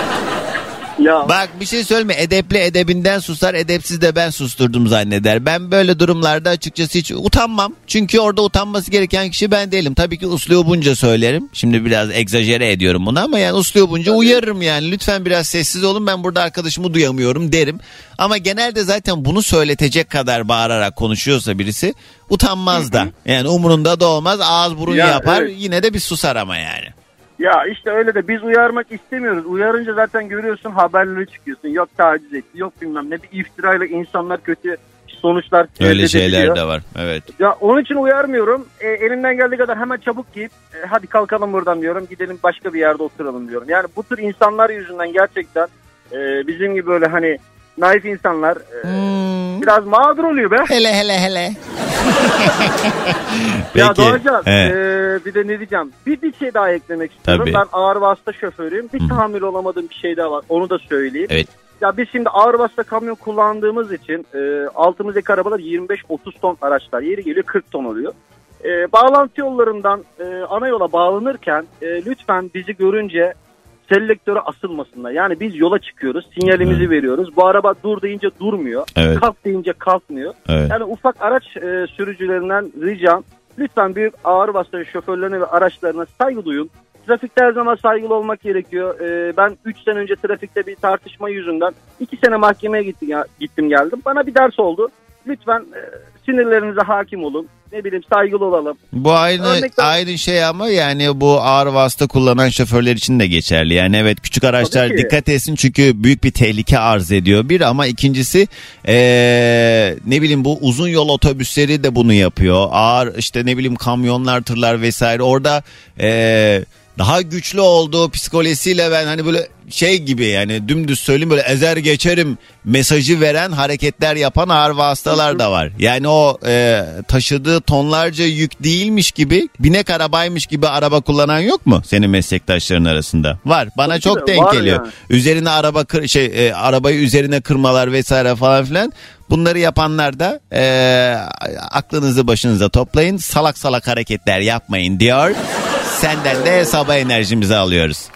Ya Bak bir şey söyleme edepli edebinden susar edepsiz de ben susturdum zanneder. Ben böyle durumlarda açıkçası hiç utanmam. Çünkü orada utanması gereken kişi ben değilim. Tabii ki uslubunca söylerim. Şimdi biraz egzajere ediyorum bunu ama yani uslubunca uyarırım yani. Lütfen biraz sessiz olun ben burada arkadaşımı duyamıyorum derim. Ama genelde zaten bunu söyletecek kadar bağırarak konuşuyorsa birisi utanmaz da. Yani umurunda da olmaz ağız burun Ya, yapar evet. yine de bir susar ama yani. Ya işte öyle de biz uyarmak istemiyoruz. Uyarınca zaten görüyorsun haberleri çıkıyorsun. Yok taciz etti yok bilmem ne bir iftirayla insanlar kötü sonuçlar Öyle şeyler ediliyor. de var evet. Ya onun için uyarmıyorum. E, elimden geldiği kadar hemen çabuk giyip e, hadi kalkalım buradan diyorum. Gidelim başka bir yerde oturalım diyorum. Yani bu tür insanlar yüzünden gerçekten e, bizim gibi böyle hani naif insanlar e, Hmm. biraz mağdur oluyor be. Hele hele hele. Ya Peki. Doğacan He. e, bir de ne diyeceğim. Bir, bir şey daha eklemek istiyorum. Tabii. Ben ağır vasıta şoförüyüm. Bir tahammül olamadığım bir şey daha var. Onu da söyleyeyim. Evet. Ya biz şimdi ağır vasıta kamyon kullandığımız için e, altımızdaki arabalar 25-30 ton araçlar. Yeri geliyor 40 ton oluyor. E, bağlantı yollarından e, ana yola bağlanırken e, lütfen bizi görünce selektöre asılmasınlar. Yani biz yola çıkıyoruz, sinyalimizi veriyoruz. Bu araba dur deyince durmuyor, Evet. kalk deyince kalkmıyor. Evet. Yani ufak araç e, sürücülerinden ricam lütfen büyük ağır vasıta şoförlerine ve araçlarına saygı duyun. Trafikte her zaman saygılı olmak gerekiyor. E, ben 3 sene önce trafikte bir tartışma yüzünden 2 sene mahkemeye gittim, ya, gittim geldim. Bana bir ders oldu. Lütfen e, sinirlerinize hakim olun. Ne bileyim saygılı olalım. Bu aynı Örnekler- aynı şey ama yani bu ağır vasıta kullanan şoförler için de geçerli. Yani evet küçük araçlar dikkat etsin çünkü büyük bir tehlike arz ediyor. Bir ama ikincisi eee, ne bileyim bu uzun yol otobüsleri de bunu yapıyor. Ağır işte ne bileyim kamyonlar, tırlar vesaire orada eee, daha güçlü olduğu psikolojisiyle ben hani böyle şey gibi yani dümdüz söyleyeyim böyle ezer geçerim mesajı veren hareketler yapan ağır vasıtalar da var. Yani o e, taşıdığı tonlarca yük değilmiş gibi binek arabaymış gibi araba kullanan yok mu senin meslektaşların arasında? Var. Bana Tabii çok de, denk geliyor. yani. Üzerine araba kır, şey e, arabayı üzerine kırmalar vesaire falan filan. Bunları yapanlar da e, aklınızı başınıza toplayın. Salak salak hareketler yapmayın diyor. Senden de sabah enerjimizi alıyoruz.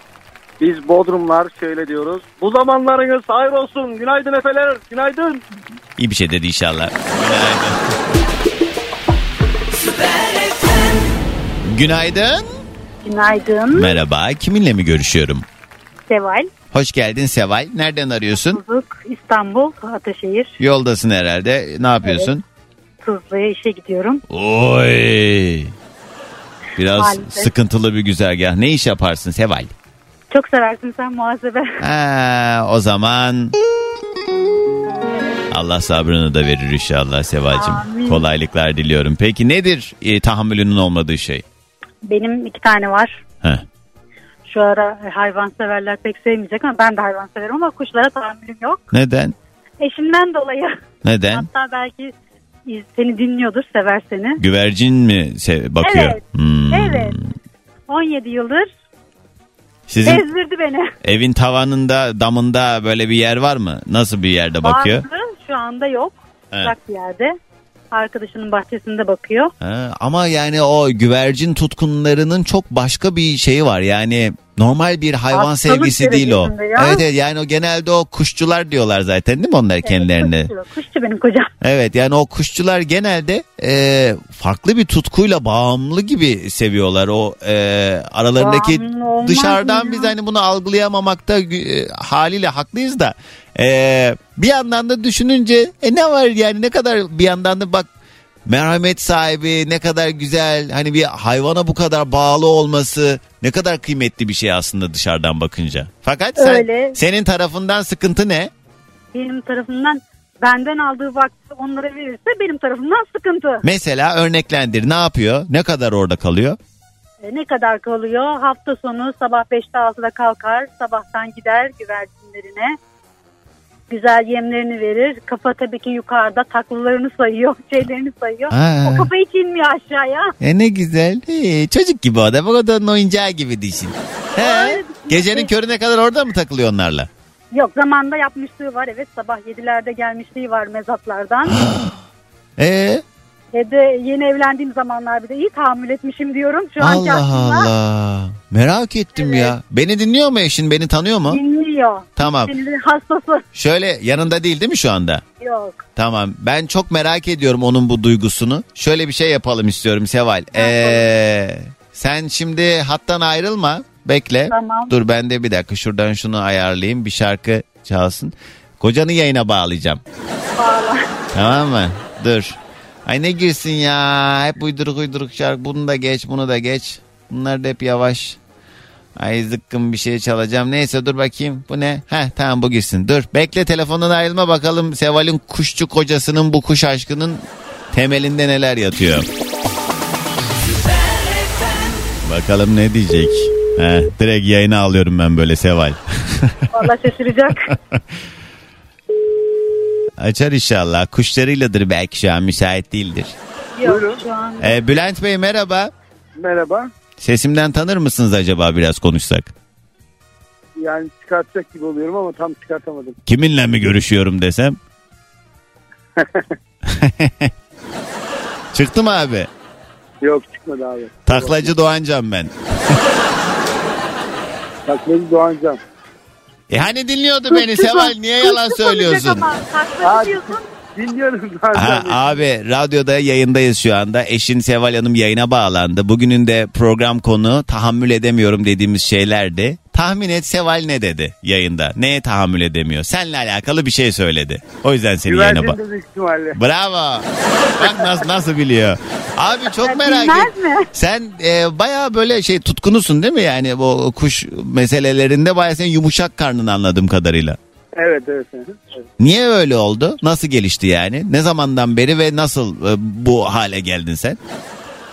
Biz Bodrumlar şöyle diyoruz. Bu zamanlarınız hayır olsun. Günaydın efeler. Günaydın. İyi bir şey dedi inşallah. Günaydın. Günaydın. Günaydın. Merhaba. Kiminle mi görüşüyorum? Seval. Hoş geldin Seval. Nereden arıyorsun? Tuzluk, İstanbul, Ataşehir. Yoldasın herhalde. Ne yapıyorsun? Tuzlu'ya işe gidiyorum. Oy. Biraz Maalesef. sıkıntılı bir güzergah. Ne iş yaparsın Seval? Çok seversin sen muhasebe. Ha, o zaman Allah sabrını da verir inşallah Seval'cim. Amin. Kolaylıklar diliyorum. Peki nedir e, tahammülünün olmadığı şey? Benim iki tane var. Heh. Şu ara hayvan severler pek sevmeyecek ama ben de hayvan severim ama kuşlara tahammülüm yok. Neden? Eşimden dolayı. Neden? Hatta belki seni dinliyordur, sever seni. Güvercin mi se- bakıyor? Evet. Hmm. Evet. 17 yıldır Sizin ezdirdi beni. evin tavanında damında böyle bir yer var mı? Nasıl bir yerde bakıyor? Vardı, şu anda yok. Evet. Uzak bir yerde. Arkadaşının bahçesinde bakıyor. Ha, ama yani o güvercin tutkunlarının çok başka bir şeyi var. Yani normal bir hayvan Hastalık sevgisi değil o. ya. Evet evet yani o genelde o kuşçular diyorlar zaten değil mi onlar? Evet, kuşçu, kuşçu benim kocam. Evet yani o kuşçular genelde e, farklı bir tutkuyla bağımlı gibi seviyorlar o e, aralarındaki Bağımlı dışarıdan biz hani bunu algılayamamakta e, haliyle haklıyız da e, bir yandan da düşününce e, ne var yani ne kadar bir yandan da bak merhamet sahibi ne kadar güzel hani bir hayvana bu kadar bağlı olması ne kadar kıymetli bir şey aslında dışarıdan bakınca. Fakat sen, Öyle. senin tarafından sıkıntı ne? Benim tarafımdan benden aldığı vakti onlara verirse benim tarafımdan sıkıntı. Mesela örneklendir ne yapıyor? Ne kadar orada kalıyor? E, ne kadar kalıyor? Hafta sonu sabah 5'te 6'da kalkar. Sabahtan gider güvercinlerine. Güzel yemlerini verir. Kafa tabii ki yukarıda taklalarını sayıyor. Şeylerini sayıyor. Ha. O kafa hiç inmiyor aşağıya. E ne güzel. Ee, çocuk gibi o da. Da onun oyuncağı gibi düşün. He. Gecenin körüne kadar orada mı takılıyor onlarla? Yok zamanda yapmışlığı var. Evet sabah 7'lerde gelmişliği var mezatlardan. Ee, Ve de yeni evlendiğim zamanlar bir de iyi tahammül etmişim diyorum. Şu anki Allah aklımda Allah. Merak ettim ya. Beni dinliyor mu eşin? Beni tanıyor mu? dinliyor. Tamam. Senin hastası. Şöyle yanında değil değil mi şu anda? Yok. Tamam. Ben çok merak ediyorum onun bu duygusunu. Şöyle bir şey yapalım istiyorum Seval. Ee, sen şimdi hattan ayrılma. Bekle. Tamam. Dur ben de bir dakika şuradan şunu ayarlayayım. Bir şarkı çalsın. Kocanı yayına bağlayacağım. Bağla. Tamam mı? Dur. Ay ne girsin ya. Hep uyduruk uyduruk şarkı. Bunu da geç bunu da geç. Bunlar da hep yavaş. Ay zıkkım bir şey çalacağım. Neyse dur bakayım. Bu ne? Heh tamam bu girsin. Dur bekle telefondan ayrılma bakalım Seval'in kuşçu kocasının bu kuş aşkının temelinde neler yatıyor. Bakalım ne diyecek. Heh, direkt yayına alıyorum ben böyle Seval. Valla şaşıracak. Açar inşallah. Kuşlarıyladır belki şu an müsait değildir. Yok Buyurun. şu an. Ee, Bülent Bey merhaba. Merhaba. Sesimden tanır mısınız acaba biraz konuşsak? Yani çıkartacak gibi oluyorum ama tam çıkartamadım. Kiminle mi görüşüyorum desem? Çıktı mı abi? Yok çıkmadı abi. Taklacı Doğancan ben. Taklacı Doğancan. E hani dinliyordu beni Seval niye yalan söylüyorsun? Diyorsun. Dinliyorum zaten. Ha, abi radyoda yayındayız şu anda. Eşin Seval Hanım yayına bağlandı. Bugünün de program konu tahammül edemiyorum dediğimiz şeylerdi. Tahmin et Seval ne dedi yayında? Neye tahammül edemiyor? Seninle alakalı bir şey söyledi. O yüzden seni yayına bak. Güvercin büyük ihtimalle. Bravo. Bak nasıl, nasıl biliyor. Abi çok merak bilmez et. mi? Sen e, baya böyle şey tutkunusun değil mi yani bu kuş meselelerinde baya senin yumuşak karnın anladığım kadarıyla. Evet evet. evet. Niye öyle oldu? Nasıl gelişti yani? Ne zamandan beri ve nasıl e, bu hale geldin sen?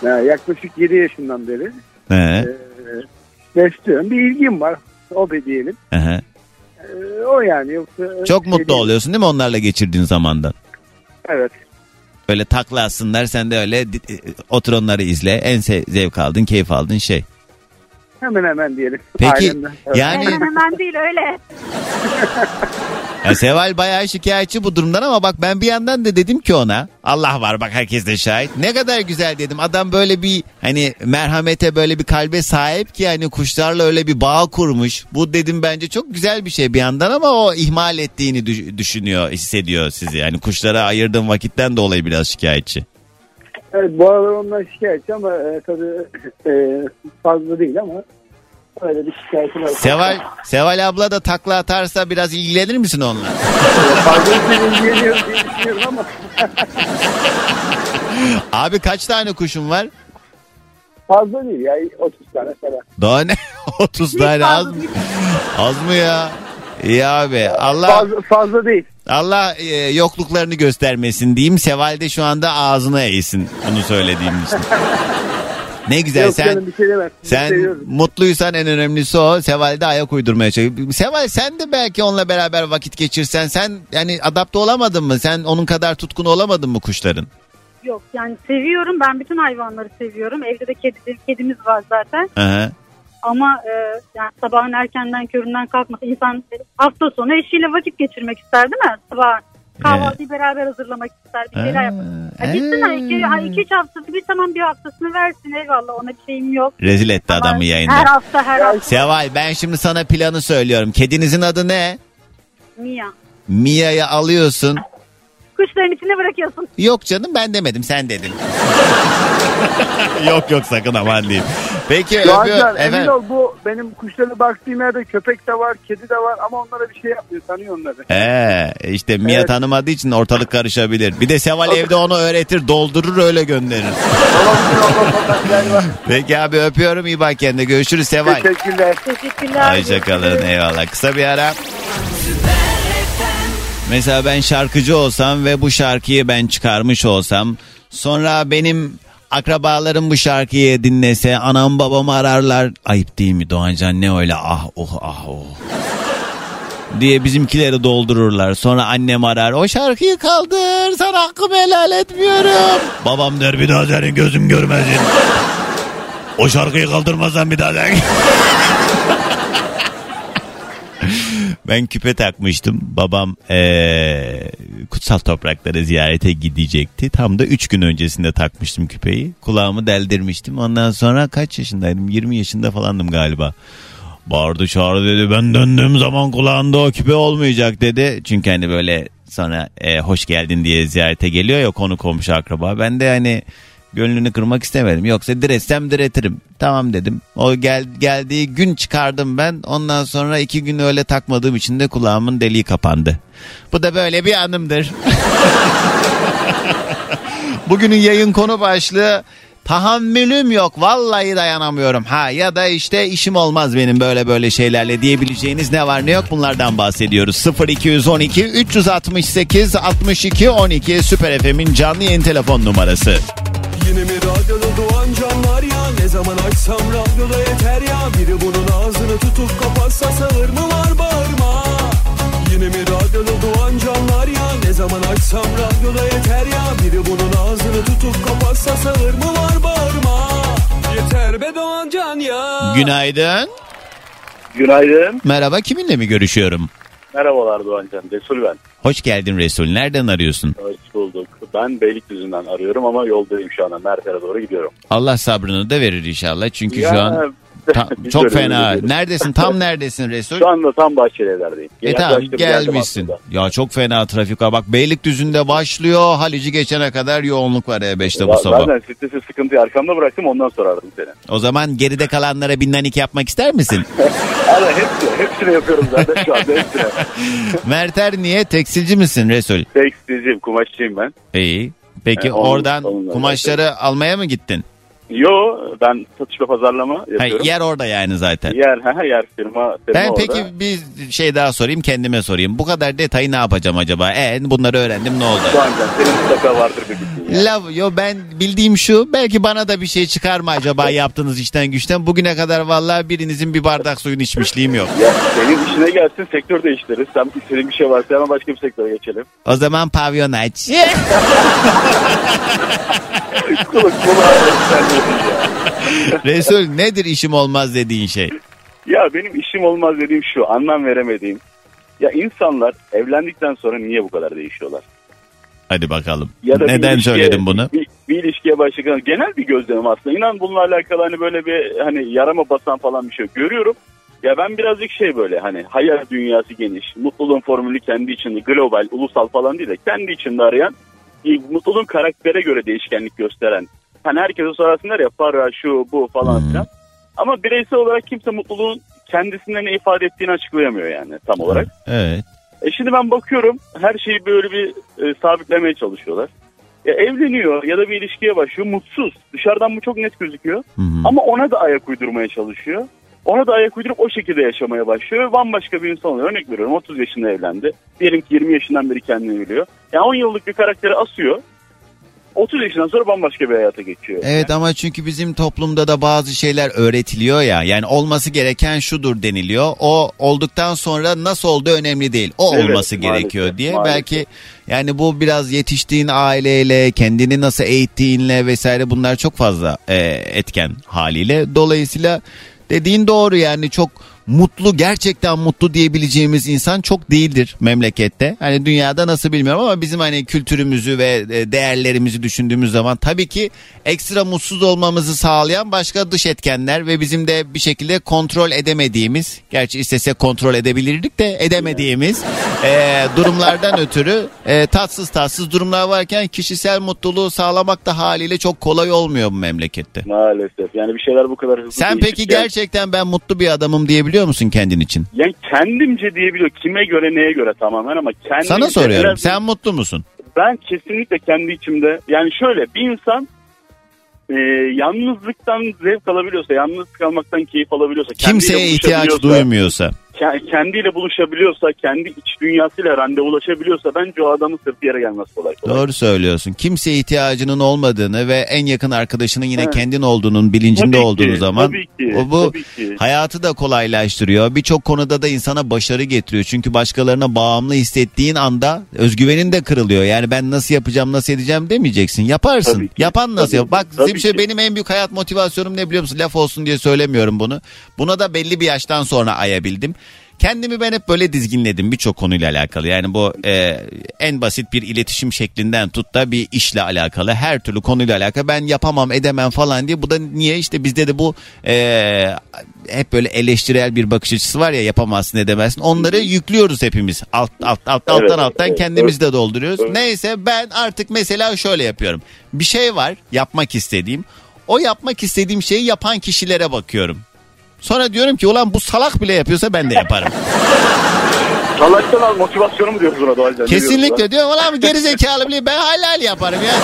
Ya, yaklaşık 7 yaşından beri He. e, besliyorum. Bir ilgim var. Hobi diyelim. Aha. E, o yani. Yoksa Çok şey mutlu değil. oluyorsun değil mi onlarla geçirdiğin zamandan? Evet. Öyle takla atsınlar sen de öyle e, otur onları izle. En zevk aldın, keyif aldın şey. Hemen hemen diyelim. Peki, Ailemden. Yani- Hemen hemen değil öyle. Ya Seval bayağı şikayetçi bu durumdan ama bak ben bir yandan da dedim ki ona Allah var bak herkes de şahit. Ne kadar güzel dedim. Adam böyle bir hani merhamete böyle bir kalbe sahip ki hani kuşlarla öyle bir bağ kurmuş. Bu dedim bence çok güzel bir şey bir yandan ama o ihmal ettiğini düş- düşünüyor, hissediyor sizi. Yani kuşlara ayırdığım vakitten dolayı biraz şikayetçi. Evet bu aralar ondan şikayetçi ama e, tabii e, fazla değil ama öyle bir şikayeti var. Seval Seval abla da takla atarsa biraz ilgilenir misin onunla? Fazla ilgileniyorum diye düşünüyorum ama Abi kaç tane kuşun var? fazla değil ya 30 tane falan. Daha ne? 30 tane az mı? Az mı ya? İyi abi. Allah Fazla, fazla değil. Allah e, yokluklarını göstermesin diyeyim. Seval de şu anda ağzına eğsin bunu söylediğim için. Ne güzel Yok sen canım bir şey demez. Sen seviyorum. mutluysan en önemlisi o. Seval de ayak uydurmaya çalışıyor. Seval sen de belki onunla beraber vakit geçirsen sen yani adapte olamadın mı? Sen onun kadar tutkun olamadın mı kuşların? Yok yani seviyorum. Ben bütün hayvanları seviyorum. Evde de kedi, kedimiz var zaten. Aha. Ama e, yani sabahın erkenden köründen kalkması insan hafta sonu eşiyle vakit geçirmek ister değil mi? Sabah kahvaltıyı beraber hazırlamak ister. Bir şeyler yapmak. Ha, iki, ha, iki üç haftası bir tamam bir haftasını versin eyvallah ona bir şeyim yok. Rezil etti Ama adamı yayında. Her hafta her hafta. Seval ben şimdi sana planı söylüyorum. Kedinizin adı ne? Mia. Mia'yı alıyorsun. Kuşların içine bırakıyorsun. Yok canım ben demedim sen dedin. yok yok sakın aman diyeyim. Peki öpüyorum. emin Efendim. ol bu benim kuşlara baktığım yerde köpek de var, kedi de var ama onlara bir şey yapmıyor, tanıyor onları. Ee, işte Mia Evet. tanımadığı için ortalık karışabilir. Bir de Seval evde onu öğretir, doldurur öyle gönderir. Peki abi öpüyorum iyi bak kendine. Görüşürüz Seval. Teşekkürler. Teşekkürler. Hoşçakalın eyvallah. Kısa bir ara. Mesela ben şarkıcı olsam ve bu şarkıyı ben çıkarmış olsam sonra benim akrabalarım bu şarkıyı dinlese anam babamı ararlar. Ayıp değil mi Doğancan ne öyle ah oh ah oh. diye bizimkileri doldururlar. Sonra annem arar o şarkıyı kaldır sana hakkımı helal etmiyorum. Babam der bir daha senin gözüm görmezsin. O şarkıyı kaldırmazsan bir daha sen. Ben küpe takmıştım. Babam eee, kutsal topraklara ziyarete gidecekti. Tam da 3 gün öncesinde takmıştım küpeyi. Kulağımı deldirmiştim. Ondan sonra kaç yaşındaydım? 20 yaşında falandım galiba. Bağırdı çağırdı dedi. Ben döndüğüm zaman kulağında o küpe olmayacak dedi. Çünkü hani böyle sonra e, hoş geldin diye ziyarete geliyor ya konu komşu akraba. Ben de hani gönlünü kırmak istemedim. Yoksa diretsem diretirim. Tamam dedim. O gel, geldiği gün çıkardım ben. Ondan sonra iki gün öyle takmadığım için de kulağımın deliği kapandı. Bu da böyle bir anımdır. Bugünün yayın konu başlığı tahammülüm yok vallahi dayanamıyorum ha ya da işte işim olmaz benim böyle böyle şeylerle diyebileceğiniz ne var ne yok bunlardan bahsediyoruz 0212 368 62 12 Süper FM'in canlı yayın telefon numarası. Yine mi radyoda doğan canlar ya? Ne zaman açsam radyoda yeter ya. Biri bunun ağzını tutup kapatsa sağır mı var bağırma? Yine mi radyoda doğan canlar ya? Ne zaman açsam radyoda yeter ya. Biri bunun ağzını tutup kapatsa sağır mı var bağırma? Yeter be doğan can ya. Günaydın. Günaydın. Merhaba kiminle mi görüşüyorum? Merhabalar Doğancan. Resul ben. Hoş geldin Resul. Nereden arıyorsun? Hoş bulduk. Ben Beylikdüzü'nden arıyorum ama yoldayım şu anda. Merter'e doğru gidiyorum. Allah sabrını da verir inşallah. Çünkü Ya, şu an Ta- çok fena. Neredesin? Tam neredesin Resul? Şu anda tam Bahçelievler'deyim. E tamam gelmişsin. Ya çok fena trafik var. Bak Beylikdüzü'nde başlıyor. Halici geçene kadar yoğunluk var E5'te bu sabah. Zaten stresi sıkıntıyı arkamda bıraktım ondan sonra aradım seni. O zaman geride kalanlara bir nanik yapmak ister misin? Hala hepsi, hepsini yapıyorum zaten şu anda hepsini. Merter niye? Tekstilci misin Resul? Tekstilciyim, kumaşçıyım ben. İyi. Peki E, onun- oradan onunla kumaşları almaya mı gittin? Yo ben satış ve pazarlama Ha, yapıyorum. yer orada yani zaten. Yer, ha, yer firma, firma Ben orada. peki bir şey daha sorayım kendime sorayım. Bu kadar detayı ne yapacağım acaba? E bunları öğrendim ne oldu? Şu anda senin mutlaka vardır bir bildiğin. Lav, yo ben bildiğim şu belki bana da bir şey çıkar mı acaba yaptığınız işten güçten. Bugüne kadar vallahi birinizin bir bardak suyunu içmişliğim yok. Ya senin işine gelsin sektör değiştiririz. Sen istediğin bir şey varsa hemen başka bir sektöre geçelim. O zaman pavyon aç. Kulak ya. Resul nedir işim olmaz dediğin şey? Ya benim işim olmaz dediğim şu anlam veremediğim. Ya insanlar evlendikten sonra niye bu kadar değişiyorlar? Hadi bakalım. Ya da Neden ilişkiye- söyledin bunu? Bir, bir ilişkiye başlayan genel bir gözlemim aslında. İnan bununla alakalı hani böyle bir hani yarama basan falan bir şey görüyorum. Ya ben birazcık şey böyle hani hayal dünyası geniş, mutluluğun formülü kendi içinde global, ulusal falan değil de kendi içinde arayan, mutluluğun karaktere göre değişkenlik gösteren. Hani herkese sorarsınlar ya para şu bu falan Hmm. filan. Ama bireysel olarak kimse mutluluğun kendisinden ne ifade ettiğini açıklayamıyor yani tam olarak. Evet. E şimdi ben bakıyorum her şeyi böyle bir e, sabitlemeye çalışıyorlar. Ya evleniyor ya da bir ilişkiye başlıyor mutsuz. Dışarıdan bu çok net gözüküyor. Ama ona da ayak uydurmaya çalışıyor. Ona da ayak uydurup o şekilde yaşamaya başlıyor ve bambaşka bir insan oluyor. Örnek veriyorum 30 yaşında evlendi. Diyelim ki 20 yaşından beri kendini biliyor. Yani 10 yıllık bir karakteri asıyor. 30 yaşından sonra bambaşka bir hayata geçiyor. Evet ama çünkü bizim toplumda da bazı şeyler öğretiliyor ya. Yani olması gereken şudur deniliyor. O olduktan sonra nasıl olduğu önemli değil. O Evet, olması maalesef, gerekiyor diye. maalesef. Belki yani bu biraz yetiştiğin aileyle, kendini nasıl eğittiğinle vesaire bunlar çok fazla e, etken haliyle. Dolayısıyla dediğin doğru yani çok mutlu gerçekten mutlu diyebileceğimiz insan çok değildir memlekette. Hani dünyada nasıl bilmiyorum ama bizim hani kültürümüzü ve e, değerlerimizi düşündüğümüz zaman tabii ki ekstra mutsuz olmamızı sağlayan başka dış etkenler ve bizim de bir şekilde kontrol edemediğimiz, gerçi istesek kontrol edebilirdik de edemediğimiz e, durumlardan ötürü e, tatsız tatsız durumlar varken kişisel mutluluğu sağlamak da haliyle çok kolay olmuyor bu memlekette. Maalesef. Yani bir şeyler bu kadar hızlı Sen peki gerçekten ben mutlu bir adamım diyebiliyor musun kendin için? Yani kendimce diyebiliyor. Kime göre neye göre tamamen ama kendimce. Sana soruyorum. biraz- Sen mutlu musun? Ben kesinlikle kendi içimde yani şöyle bir insan e, yalnızlıktan zevk alabiliyorsa, yalnız kalmaktan keyif alabiliyorsa, Kimseye ihtiyaç duymuyorsa. Ke- kendiyle buluşabiliyorsa, kendi iç dünyasıyla randevulaşabiliyorsa bence o adamın sırtı yere gelmez kolay kolay. Doğru söylüyorsun. Kimseye ihtiyacının olmadığını ve en yakın arkadaşının yine Evet. kendin olduğunun bilincinde Tabii ki, olduğunu zaman tabii ki, o bu tabii ki. hayatı da kolaylaştırıyor. Birçok konuda da insana başarı getiriyor. Çünkü başkalarına bağımlı hissettiğin anda özgüvenin de kırılıyor. Yani ben nasıl yapacağım, nasıl edeceğim demeyeceksin. Yaparsın. Tabii ki, Yapan nasıl tabii yap? ki, Bak tabii bir şey ki. benim en büyük hayat motivasyonum ne biliyor musun? Laf olsun diye söylemiyorum bunu. Buna da belli bir yaştan sonra ayabildim. Kendimi ben hep böyle dizginledim birçok konuyla alakalı. Yani bu e, en basit bir iletişim şeklinden tut da bir işle alakalı her türlü konuyla alakalı. Ben yapamam edemem falan diye. Bu da niye işte bizde de bu e, hep böyle eleştirel bir bakış açısı var ya yapamazsın edemezsin. Onları yüklüyoruz hepimiz. Alt, alt, alt, alttan Evet, alttan evet, kendimiz de dolduruyoruz. Evet. Neyse ben artık mesela şöyle yapıyorum. Bir şey var yapmak istediğim. O yapmak istediğim şeyi yapan kişilere bakıyorum. Sonra diyorum ki ulan bu salak bile yapıyorsa ben de yaparım. Salaktan al motivasyonu mu? Ne diyoruz Kesinlikle lan? diyorum ulan bu gerizekalı bile ben halal yaparım ya.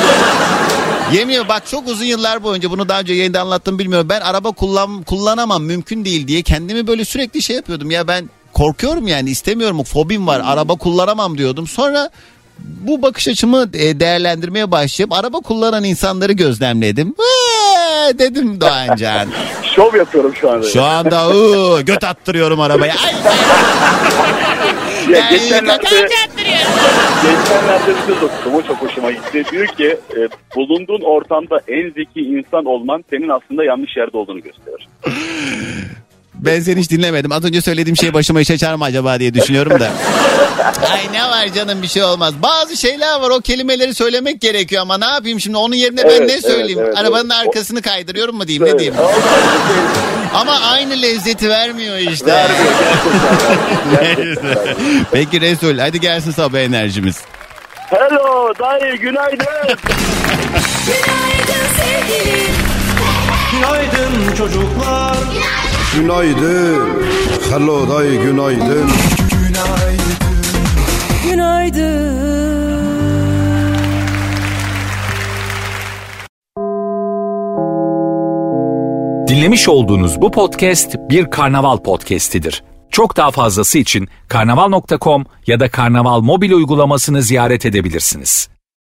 Yemin ediyorum bak çok uzun yıllar boyunca bunu daha önce yayında anlattım bilmiyorum. Ben araba kullan, kullanamam mümkün değil diye kendimi böyle sürekli şey yapıyordum. Ya ben korkuyorum yani istemiyorum fobim var araba kullanamam diyordum. Sonra bu bakış açımı e, değerlendirmeye başlayıp araba kullanan insanları gözlemledim. Eee, dedim Doğancan. Şov yapıyorum şu anda. Şu anda ıı, göt attırıyorum arabaya. Ay, Ya ay, geçenlerde, geçenlerde bir söz okudum. O çok hoşuma gitti. Diyor ki e, bulunduğun ortamda en zeki insan olman senin aslında yanlış yerde olduğunu gösterir. Ben seni hiç dinlemedim. Az önce söylediğim şey başıma iş açar mı acaba diye düşünüyorum da. Ay ne var canım bir şey olmaz. Bazı şeyler var o kelimeleri söylemek gerekiyor ama ne yapayım şimdi onun yerine ben Evet, ne evet, söyleyeyim? evet, Arabanın evet. arkasını kaydırıyorum mu diyeyim ne diyeyim? Ama aynı lezzeti vermiyor işte. Neyse. Peki Resul hadi gelsin sabah enerjimiz. Hello dayı günaydın. Günaydın sevgilim. Günaydın çocuklar. Günaydın. Hello dayı günaydın. Günaydın. Dinlemiş olduğunuz bu podcast bir karnaval podcastidir. Çok daha fazlası için karnaval.com ya da karnaval mobil uygulamasını ziyaret edebilirsiniz.